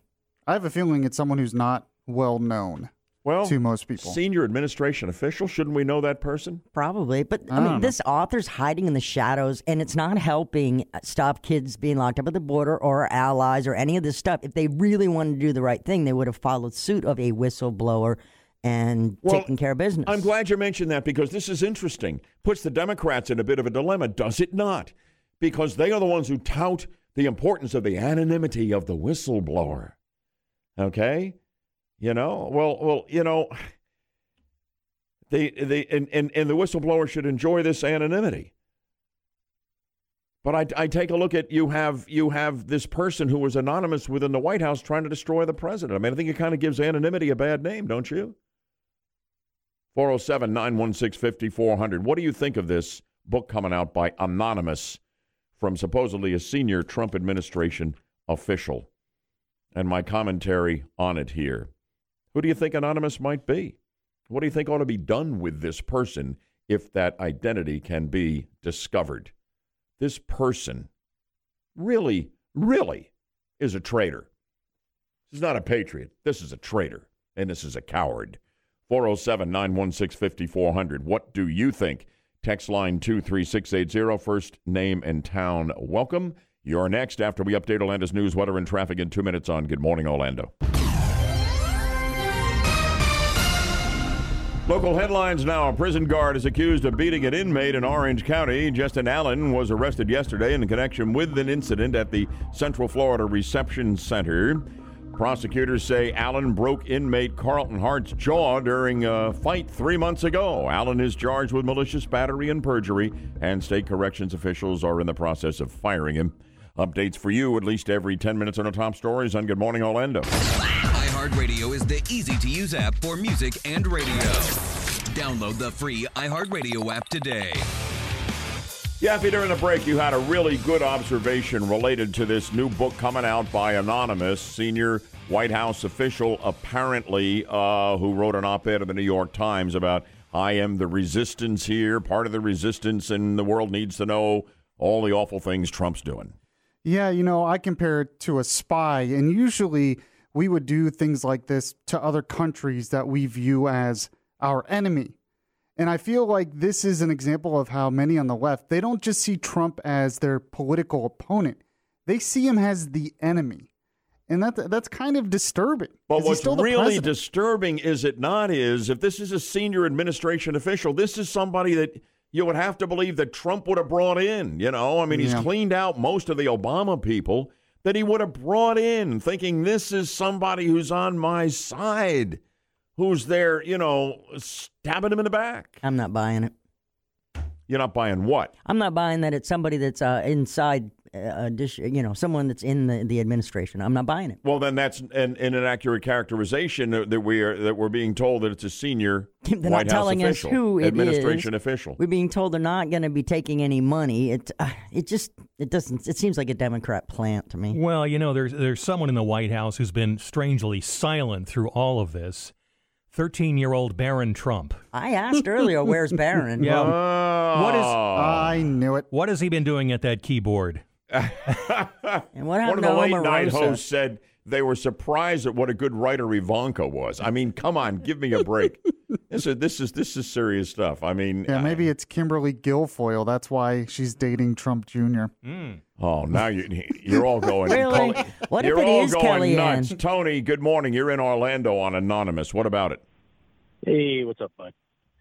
I have a feeling it's someone who's not well known well, to most people. Senior administration official. Shouldn't we know that person? Probably, but I I, mean, know. this author's hiding in the shadows, and it's not helping stop kids being locked up at the border or our allies or any of this stuff. If they really wanted to do the right thing, they would have followed suit of a whistleblower and Well, taken care of business. I'm glad you mentioned that because this is interesting. Puts the Democrats in a bit of a dilemma, does it not? Because they are the ones who tout the importance of the anonymity of the whistleblower. Okay? You know, well, well, you know, they, they, and, and, and the whistleblower should enjoy this anonymity. But I, I take a look at you have you have this person who was anonymous within the White House trying to destroy the president. I mean, I think it kind of gives anonymity a bad name, don't you? 407 916 5400. What do you think of this book coming out by Anonymous from supposedly a senior Trump administration official? And my commentary on it here. Who do you think Anonymous might be? What do you think ought to be done with this person if that identity can be discovered? This person really, really is a traitor. This is not a patriot. This is a traitor, and this is a coward. 407 916 5400. What do you think? Text line 23680, first name and town. Welcome. You're next after we update Orlando's news, weather, and traffic in two minutes on Good Morning Orlando. Local headlines now. A prison guard is accused of beating an inmate in Orange County. Justin Allen was arrested yesterday in connection with an incident at the Central Florida Reception Center. Prosecutors say Allen broke inmate Carlton Hart's jaw during a fight three months ago. Allen is charged with malicious battery and perjury, and state corrections officials are in the process of firing him. Updates for you at least every 10 minutes on the top stories on Good Morning Orlando. iHeartRadio is the easy to use app for music and radio. Download the free iHeartRadio app today. Yaffee, during the break, you had a really good observation related to this new book coming out by Anonymous, senior White House official, apparently, uh, who wrote an op ed in the New York Times about I am the resistance here, part of the resistance, and the world needs to know all the awful things Trump's doing. Yeah, you know, I compare it to a spy, and usually we would do things like this to other countries that we view as our enemy. And I feel like this is an example of how many on the left, they don't just see Trump as their political opponent. They see him as the enemy. And that that's kind of disturbing. But what's really president. disturbing, is it not, is if this is a senior administration official, this is somebody that you would have to believe that Trump would have brought in. You know, I mean, he's Yeah. cleaned out most of the Obama people that he would have brought in, thinking this is somebody who's on my side, who's there, you know, stabbing him in the back. I'm not buying it. You're not buying what? I'm not buying that it's somebody that's uh, inside, uh, a dish, you know, someone that's in the, the administration. I'm not buying it. Well, then that's an, an inaccurate characterization that we are that we're being told that it's a senior *laughs* They're White not House telling official, us who it is. administration official. We're being told they're not going to be taking any money. It, uh, it just, it doesn't. It seems like a Democrat plant to me. Well, you know, there's there's someone in the White House who's been strangely silent through all of this. Thirteen-year-old Barron Trump. I asked earlier, where's Barron? *laughs* Yeah. Um, what is? Oh. I knew it. What has he been doing at that keyboard? And what One of the to late night hosts said they were surprised at what a good writer Ivanka was. I mean, come on, give me a break. *laughs* this is this is this is serious stuff. I mean, Yeah, maybe it's Kimberly Guilfoyle. That's why she's dating Trump Jr. oh, now you you're all going. *laughs* Really? Call- What if you're it all is going Kellyanne? nuts. Tony, good morning. You're in Orlando on Anonymous. What about it? Hey, what's up, bud?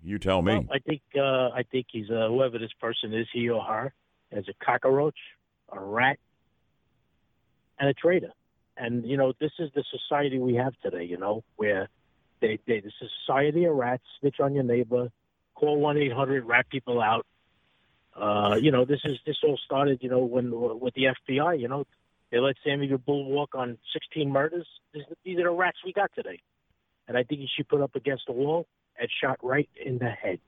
You tell me. Well, I think uh, I think he's uh, whoever this person is, he or her, is a cockroach, a rat, and a traitor. And you know, this is the society we have today. You know, where they, they this is society of rats. Snitch on your neighbor. Call one eight hundred. Rat people out. Uh, you know, this is this all started. You know, when with the FBI. You know, they let Sammy the Bull walk on sixteen murders. This, these are the rats we got today. And I think he should put up against the wall and shot right in the head.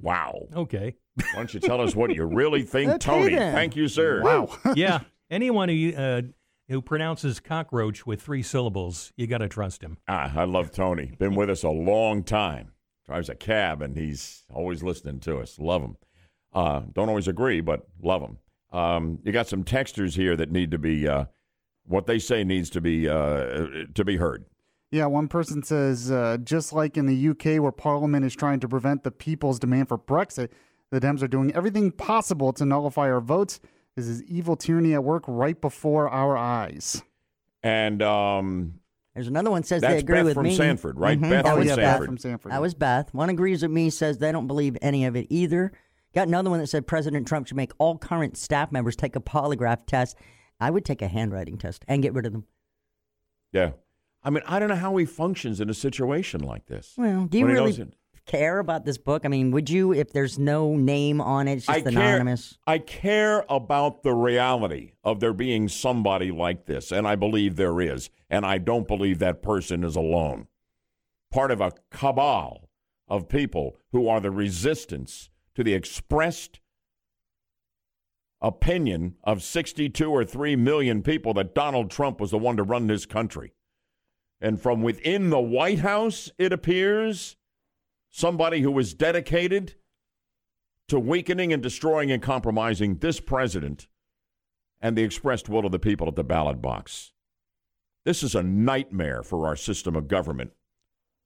Wow. Okay. Why don't you tell us what you really *laughs* think, Tony? Thank you, sir. Wow. *laughs* Yeah. Anyone who uh, who pronounces cockroach with three syllables, you got to trust him. Ah, I love Tony. Been with us a long time. Drives a cab, and he's always listening to us. Love him. Uh, don't always agree, but love him. Um, you got some texters here that need to be uh, what they say needs to be uh, to be heard. Yeah, one person says, uh, just like in the UK, where Parliament is trying to prevent the people's demand for Brexit, the Dems are doing everything possible to nullify our votes. This is evil tyranny at work right before our eyes. And um, There's another one says they agree Beth with from me. Sanford, right? Mhm. Beth that from was Sanford. Beth. Beth from Sanford, That was Beth. One agrees with me, says they don't believe any of it either. Got another one that said President Trump should make all current staff members take a polygraph test. I would take a handwriting test and get rid of them. yeah, I mean, I don't know how he functions in a situation like this. Well, do you he really knows it- care about this book? I mean, would you if there's no name on it, it's just I anonymous? Care, I care about the reality of there being somebody like this, and I believe there is, and I don't believe that person is alone. Part of a cabal of people who are the resistance to the expressed opinion of 62 or 3 million people that Donald Trump was the one to run this country. And from within the White House, it appears, somebody who is dedicated to weakening and destroying and compromising this president and the expressed will of the people at the ballot box. This is a nightmare for our system of government,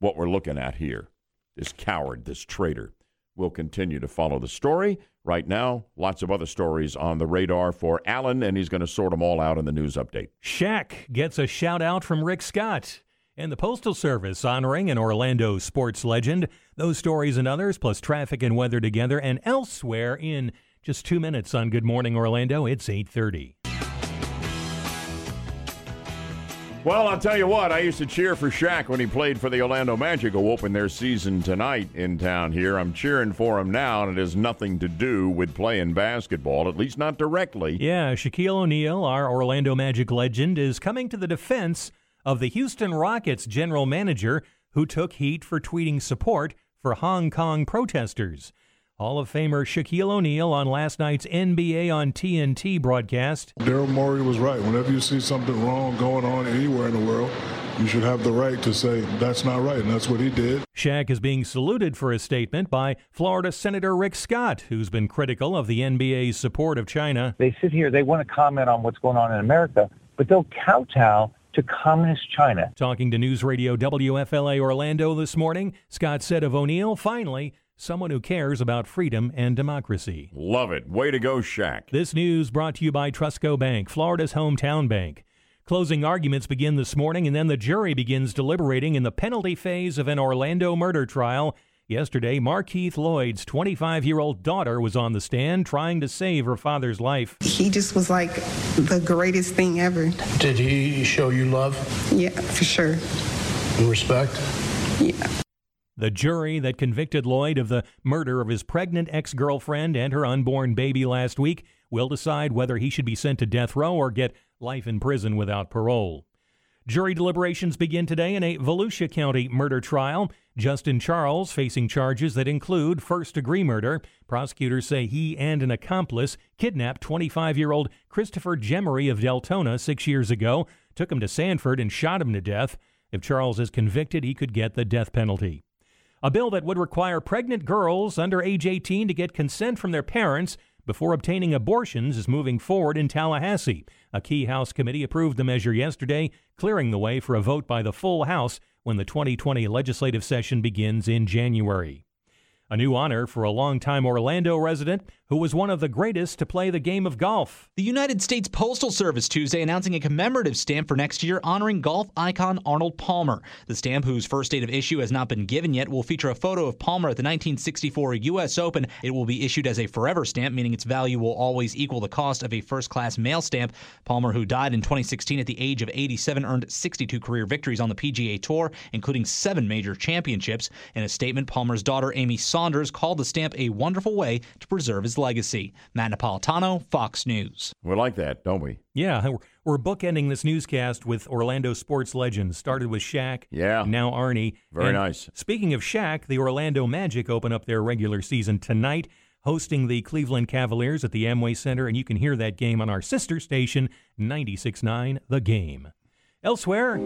what we're looking at here. This coward, this traitor. We'll continue to follow the story. Right now, lots of other stories on the radar for Alan, and he's going to sort them all out in the news update. Shaq gets a shout out from Rick Scott. And the Postal Service honoring an Orlando sports legend. Those stories and others, plus traffic and weather together and elsewhere in just two minutes on Good Morning Orlando. It's 830. Well, I'll tell you what, I used to cheer for Shaq when he played for the Orlando Magic, who open their season tonight in town here. I'm cheering for him now, and it has nothing to do with playing basketball, at least not directly. Yeah, Shaquille O'Neal, our Orlando Magic legend, is coming to the defense of the Houston Rockets general manager who took heat for tweeting support for Hong Kong protesters. Hall of Famer Shaquille O'Neal on last night's NBA on TNT broadcast. Daryl Morey was right. Whenever you see something wrong going on anywhere in the world, you should have the right to say that's not right, and that's what he did. Shaq is being saluted for his statement by Florida Senator Rick Scott, who's been critical of the NBA's support of China. They sit here, they want to comment on what's going on in America, but they'll kowtow to communist China. Talking to News Radio WFLA Orlando this morning, Scott said of O'Neal, finally, someone who cares about freedom and democracy. Love it. Way to go, Shaq. This news brought to you by Trustco Bank, Florida's hometown bank. Closing arguments begin this morning, and then the jury begins deliberating in the penalty phase of an Orlando murder trial. Yesterday, Markeith Lloyd's 25 year old daughter was on the stand trying to save her father's life. He just was like the greatest thing ever. Did he show you love Yeah, for sure. and respect? Yeah. The jury that convicted Lloyd of the murder of his pregnant ex girlfriend and her unborn baby last week will decide whether he should be sent to death row or get life in prison without parole. Jury deliberations begin today in a Volusia County murder trial. Justin Charles facing charges that include first degree murder. Prosecutors say he and an accomplice kidnapped 25 year old Christopher Gemery of Deltona six years ago, took him to Sanford, and shot him to death. If Charles is convicted, he could get the death penalty. A bill that would require pregnant girls under age 18 to get consent from their parents before obtaining abortions is moving forward in Tallahassee. A key House committee approved the measure yesterday, clearing the way for a vote by the full House when the 2020 legislative session begins in January. A new honor for a longtime Orlando resident who was one of the greatest to play the game of golf. The United States Postal Service Tuesday announcing a commemorative stamp for next year honoring golf icon Arnold Palmer. The stamp, whose first date of issue has not been given yet, will feature a photo of Palmer at the 1964 U.S. Open. It will be issued as a forever stamp, meaning its value will always equal the cost of a first class mail stamp. Palmer, who died in 2016 at the age of 87, earned 62 career victories on the PGA Tour, including seven major championships. In a statement, Palmer's daughter, Amy Saunders, called the stamp a wonderful way to preserve his legacy. Matt Napolitano, Fox News. We like that, don't we? Yeah, we're, we're bookending this newscast with Orlando sports legends. Started with Shaq. Yeah. Now Arnie. Very And nice. Speaking of Shaq, the Orlando Magic open up their regular season tonight, hosting the Cleveland Cavaliers at the Amway Center, and you can hear that game on our sister station, 96.9 The Game. Elsewhere.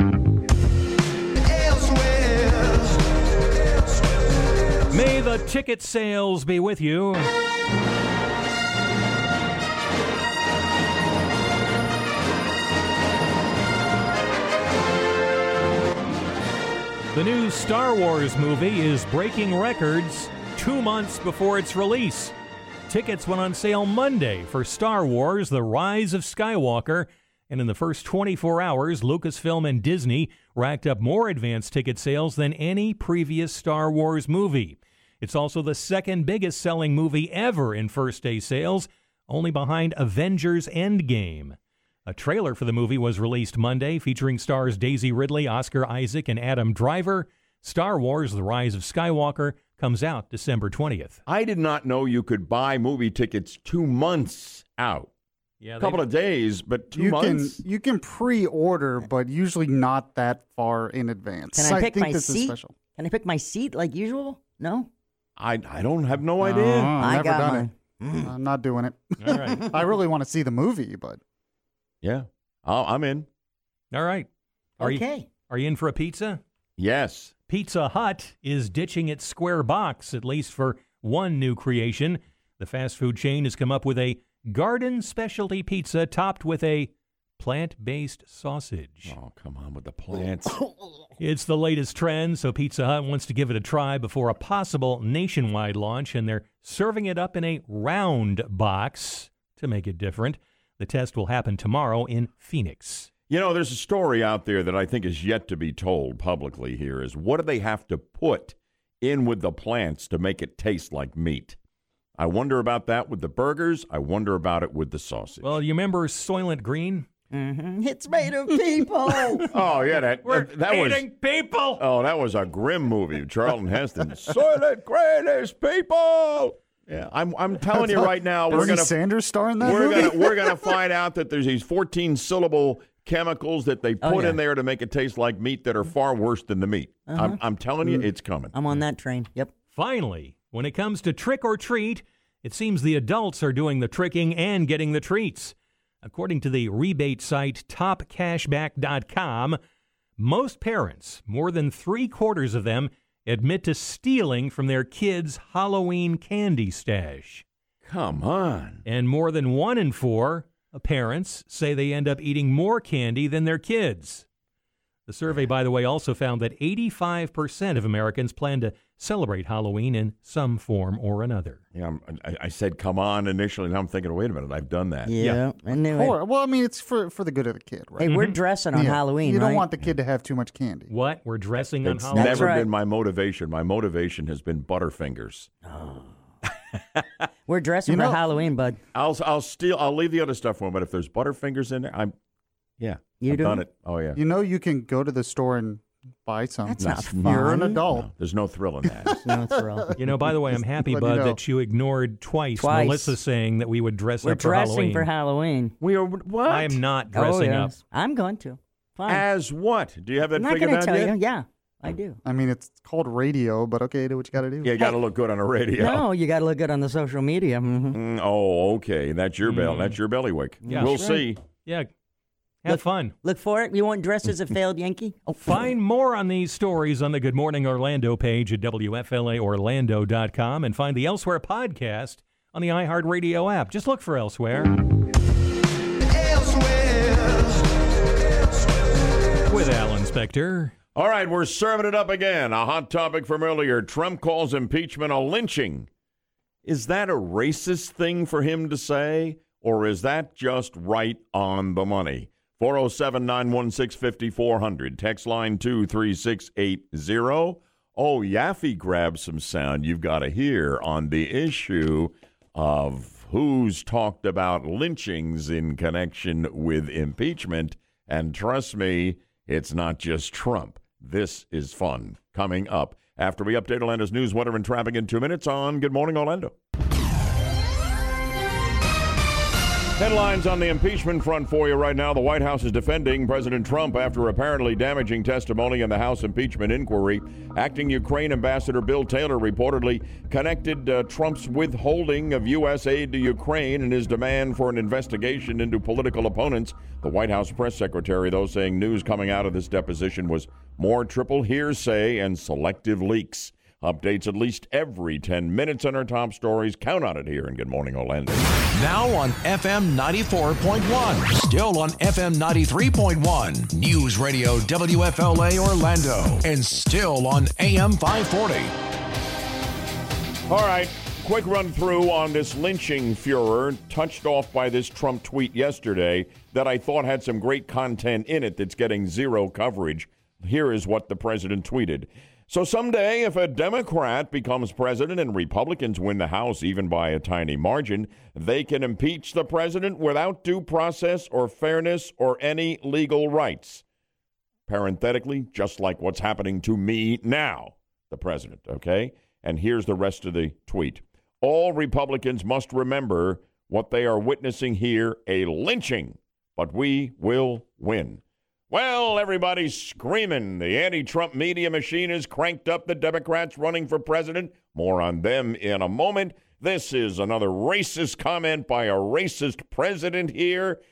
Elsewhere. May the ticket sales be with you. The new Star Wars movie is breaking records two months before its release. Tickets went on sale Monday for Star Wars The Rise of Skywalker, and in the first 24 hours, Lucasfilm and Disney racked up more advance ticket sales than any previous Star Wars movie. It's also the second biggest selling movie ever in first day sales, only behind Avengers Endgame. A trailer for the movie was released Monday featuring stars Daisy Ridley, Oscar Isaac, and Adam Driver. Star Wars The Rise of Skywalker comes out December 20th. I did not know you could buy movie tickets two months out. Yeah, a couple of days, but two you months. can you can pre-order, but usually not that far in advance. Can I pick think my this is seat? special. Can I pick my seat like usual? No. I I don't have no idea. Uh, I never got done it. I'm not doing it. All right. *laughs* I really want to see the movie, but Yeah, i I'm in. All right. Are You, Okay. are you in for a pizza? Yes. Pizza Hut is ditching its square box, at least for one new creation. The fast food chain has come up with a garden specialty pizza topped with a plant based sausage. Oh, come on with the plants. *coughs* It's the latest trend, so Pizza Hut wants to give it a try before a possible nationwide launch, and they're serving it up in a round box to make it different. The test will happen tomorrow in Phoenix. You know, there's a story out there that I think is yet to be told publicly here is what do they have to put in with the plants to make it taste like meat? I wonder about that with the burgers. I wonder about it with the sausage. Well, you remember Soylent Green? Mm-hmm. It's made of people. *laughs* oh, yeah, that, We're that, that was eating people. Oh, that was a grim movie. Charlton Heston. *laughs* Soylent Green is people. Yeah, I'm I'm *laughs* telling you right now, we're gonna Sanders star in that we're movie? gonna we're gonna find out that there's these 14 syllable chemicals that they Oh, put yeah. in there to make it taste like meat that are far worse than the meat. Uh-huh. I'm I'm telling you, it's coming. I'm on that train. Yep. Finally, when it comes to trick or treat, it seems the adults are doing the tricking and getting the treats. According to the rebate site topcashback.com, most parents, more than three quarters of them, admit to stealing from their kids' Halloween candy stash. Come on. And more than one in four parents say they end up eating more candy than their kids. The survey, by the way, also found that 85% of Americans plan to celebrate Halloween in some form or another. Yeah, I'm, I, I said come on initially, and I'm thinking, wait a minute, I've done that. Yeah, I knew it. Or, well, I mean, it's for for the good of the kid, right? Hey, we're mm-hmm. dressing on Yeah. Halloween, You don't right? want the kid to have too much candy. What? We're dressing on It's Halloween? never right. been my motivation. My motivation has been Butterfingers. Oh. *laughs* We're dressing You for know- Halloween, bud. I'll I'll steal. I'll leave the other stuff for him, but if there's Butterfingers in there, I'm yeah. You I've do? done it. Oh yeah. You know, you can go to the store and buy some. That's not You're an adult. No, there's no thrill in that. No thrill. *laughs* You know, by the way, I'm happy, Let you Bud, know. that you ignored twice, Twice. Melissa saying that we would dress We're up for Halloween. dressing Halloween. for Halloween. we are what? I am not Oh, dressing up. yes. I'm going to. Fine. As what? Do you have that I'm not going to tell yet? you. Yeah, I do. I mean, it's called radio, but okay, do what you got to do. Yeah, you got to look good on a radio. No, you got to look good on the social media. hmm Mm, oh, okay. That's your bell. That's your bellywick. Yeah. we'll That's right. see. Yeah. Have Look- fun. Look for it. You want dressed as a failed Yankee? *laughs* Oh, Find more on these stories on the Good Morning Orlando page at WFLAOrlando.com and find the Elsewhere podcast on the iHeartRadio app. Just look for Elsewhere. Elsewhere. With Alan Spector. All right, we're serving it up again. A hot topic from earlier. Trump calls impeachment a lynching. Is that a racist thing for him to say, or is that just right on the money? 407 916 5400. Text line 23680. Oh, Yaffee grabbed some sound you've got to hear on the issue of who's talked about lynchings in connection with impeachment. And trust me, it's not just Trump. This is fun. Coming up after we update Orlando's news, weather, and traffic in two minutes on Good Morning Orlando. Headlines on the impeachment front for you right now. The White House is defending President Trump after apparently damaging testimony in the House impeachment inquiry. Acting Ukraine Ambassador Bill Taylor reportedly connected uh, Trump's withholding of U.S. aid to Ukraine and his demand for an investigation into political opponents. The White House press secretary, though, saying news coming out of this deposition was more triple hearsay and selective leaks. Updates at least every 10 minutes on our top stories. Count on it here in Good Morning Orlando. Now on FM 94.1. Still on FM 93.1. News Radio WFLA Orlando. And still on AM 540. All right, quick run through on this lynching furor, touched off by this Trump tweet yesterday that I thought had some great content in it that's getting zero coverage. Here is what the president tweeted. So someday, if a Democrat becomes president and Republicans win the House even by a tiny margin, they can impeach the president without due process or fairness or any legal rights. Parenthetically, just like what's happening to me now, the president, okay? And here's the rest of the tweet. All Republicans must remember what they are witnessing here a lynching, but we will win. Well, everybody's screaming. The anti Trump media machine is cranked up. The Democrats running for president. More on them in a moment. This is another racist comment by a racist president here.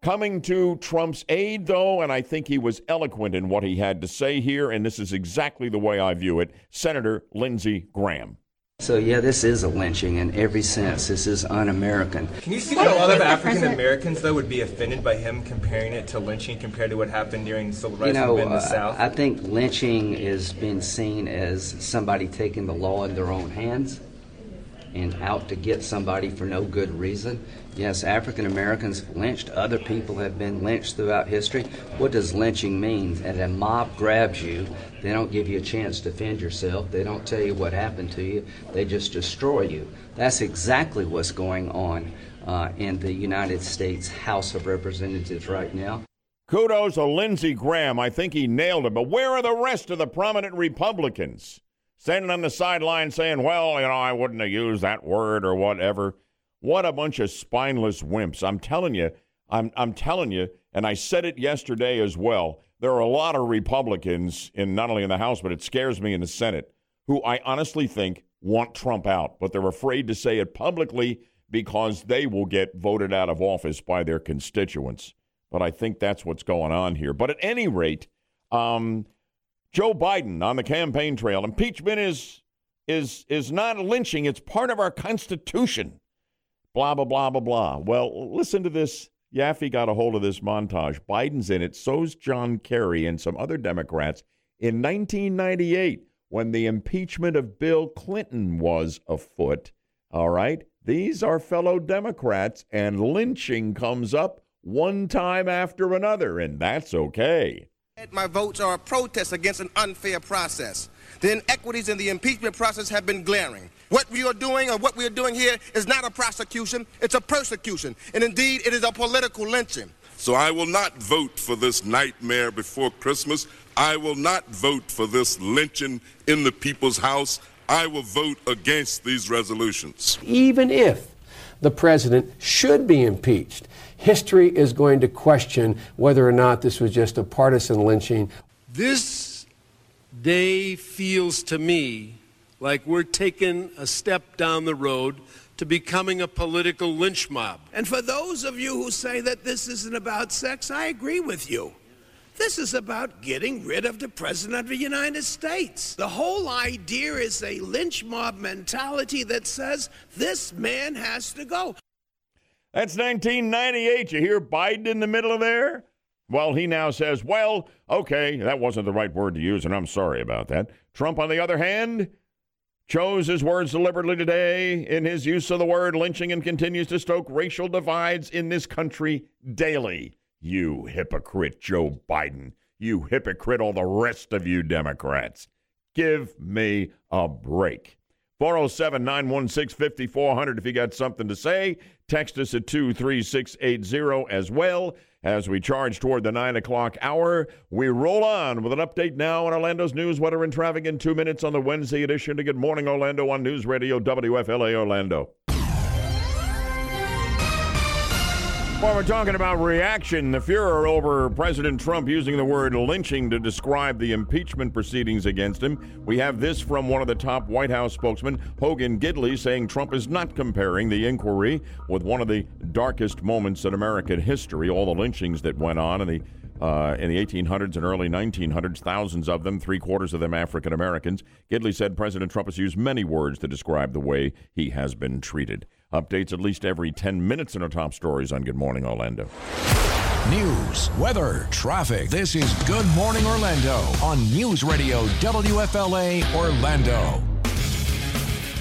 Coming to Trump's aid, though, and I think he was eloquent in what he had to say here, and this is exactly the way I view it Senator Lindsey Graham. So, yeah, this is a lynching in every sense. This is un American. Can you see that a lot of African Americans, though, would be offended by him comparing it to lynching compared to what happened during civil rights you know, movement in the uh, South? I think lynching is being seen as somebody taking the law in their own hands and out to get somebody for no good reason. Yes, African Americans lynched. Other people have been lynched throughout history. What does lynching mean? And a mob grabs you. They don't give you a chance to defend yourself. They don't tell you what happened to you. They just destroy you. That's exactly what's going on uh, in the United States House of Representatives right now. Kudos to Lindsey Graham. I think he nailed it. But where are the rest of the prominent Republicans? Standing on the sideline saying, well, you know, I wouldn't have used that word or whatever. What a bunch of spineless wimps. I'm telling you, I'm, I'm telling you, and I said it yesterday as well. There are a lot of Republicans in not only in the House, but it scares me in the Senate, who I honestly think want Trump out, but they're afraid to say it publicly because they will get voted out of office by their constituents. But I think that's what's going on here. But at any rate, um, Joe Biden on the campaign trail. Impeachment is is is not lynching. It's part of our Constitution. Blah blah blah blah blah. Well, listen to this. Yaffee got a hold of this montage. Biden's in it. So's John Kerry and some other Democrats in 1998 when the impeachment of Bill Clinton was afoot. All right, these are fellow Democrats, and lynching comes up one time after another, and that's okay. My votes are a protest against an unfair process. The inequities in the impeachment process have been glaring. What we are doing or what we are doing here is not a prosecution, it's a persecution. And indeed, it is a political lynching. So I will not vote for this nightmare before Christmas. I will not vote for this lynching in the people's house. I will vote against these resolutions. Even if the president should be impeached, history is going to question whether or not this was just a partisan lynching. This day feels to me like we're taking a step down the road to becoming a political lynch mob. And for those of you who say that this isn't about sex, I agree with you. This is about getting rid of the President of the United States. The whole idea is a lynch mob mentality that says this man has to go. That's 1998. You hear Biden in the middle of there? Well, he now says, well, okay, that wasn't the right word to use, and I'm sorry about that. Trump, on the other hand, chose his words deliberately today in his use of the word lynching and continues to stoke racial divides in this country daily. You hypocrite, Joe Biden. You hypocrite, all the rest of you Democrats. Give me a break. 407 916 5400 if you got something to say. Text us at 23680 as well. As we charge toward the 9 o'clock hour, we roll on with an update now on Orlando's news, weather, and traffic in two minutes on the Wednesday edition of Good Morning Orlando on News Radio WFLA Orlando. Well, we're talking about reaction, the furor over President Trump using the word lynching to describe the impeachment proceedings against him. We have this from one of the top White House spokesmen, Hogan Gidley, saying Trump is not comparing the inquiry with one of the darkest moments in American history, all the lynchings that went on in the uh, in the 1800s and early 1900s, thousands of them, three quarters of them African Americans. Gidley said President Trump has used many words to describe the way he has been treated. Updates at least every 10 minutes in our top stories on Good Morning Orlando. News, weather, traffic. This is Good Morning Orlando on News Radio WFLA Orlando.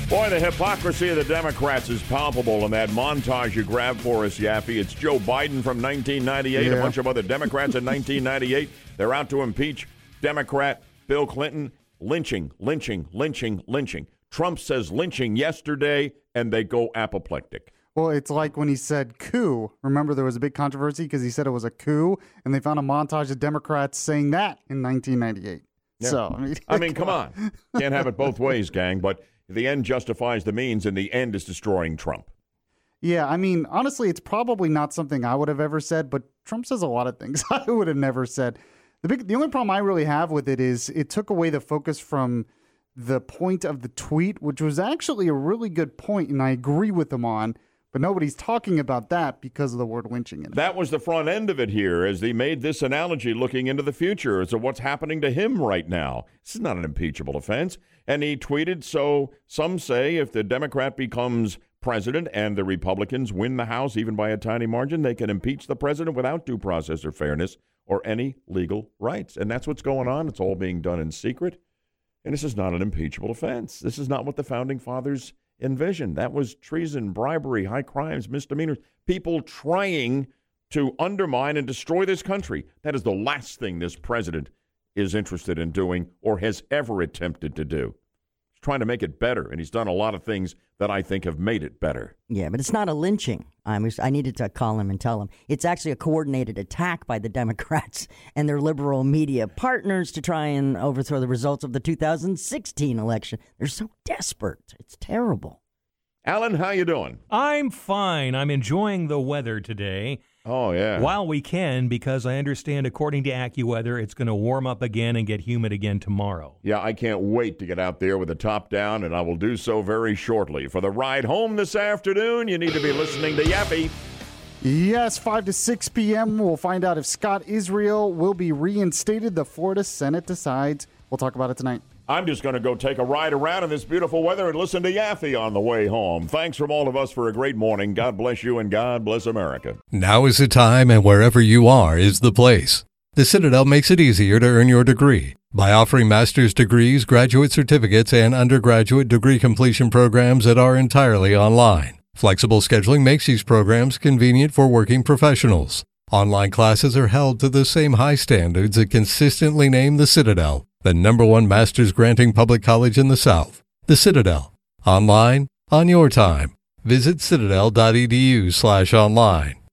Boy, the hypocrisy of the Democrats is palpable in that montage you grabbed for us, Yaffee. It's Joe Biden from 1998, Yeah. a bunch of other Democrats in *laughs* 1998. They're out to impeach Democrat Bill Clinton. Lynching, lynching, lynching, lynching. Trump says lynching yesterday, and they go apoplectic. Well, it's like when he said coup. Remember, there was a big controversy because he said it was a coup, and they found a montage of Democrats saying that in 1998. Yeah. So, I mean, I mean, *laughs* come on. Can't have it both *laughs* ways, gang. But the end justifies the means, and the end is destroying Trump. Yeah, I mean, honestly, it's probably not something I would have ever said, but Trump says a lot of things *laughs* I would have never said. The big, the only problem I really have with it is it took away the focus from the point of the tweet, which was actually a really good point, and I agree with him on. But nobody's talking about that because of the word lynching in it. That was the front end of it here as they made this analogy looking into the future as to what's happening to him right now. This is not an impeachable offense. And he tweeted So some say if the Democrat becomes president and the Republicans win the House, even by a tiny margin, they can impeach the president without due process or fairness or any legal rights. And that's what's going on. It's all being done in secret. And this is not an impeachable offense. This is not what the founding fathers envisioned. That was treason, bribery, high crimes, misdemeanors, people trying to undermine and destroy this country. That is the last thing this president is interested in doing or has ever attempted to do. He's trying to make it better, and he's done a lot of things that I think have made it better. Yeah, but it's not a lynching. I was, I needed to call him and tell him. It's actually a coordinated attack by the *laughs* Democrats and their liberal media partners to try and overthrow the results of the 2016 election. They're so desperate. It's terrible. Alan, how you doing? I'm fine. I'm enjoying the weather today. Oh yeah. While we can, because I understand, according to AccuWeather, it's going to warm up again and get humid again tomorrow. Yeah, I can't wait to get out there with the top down, and I will do so very shortly. For the ride home this afternoon, you need to be listening to Yaffee. Yes, 5 to 6 p.m. We'll find out if Scott Israel will be reinstated. The Florida Senate decides. We'll talk about it tonight. I'm just going to go take a ride around in this beautiful weather and listen to Yaffee on the way home. Thanks from all of us for a great morning. God bless you and God bless America. Now is the time, and wherever you are is the place. The Citadel makes it easier to earn your degree by offering master's degrees, graduate certificates, and undergraduate degree completion programs that are entirely online. Flexible scheduling makes these programs convenient for working professionals. Online classes are held to the same high standards that consistently name the Citadel the number one master's granting public college in the South. The Citadel. Online, on your time. Visit citadel.edu slash online.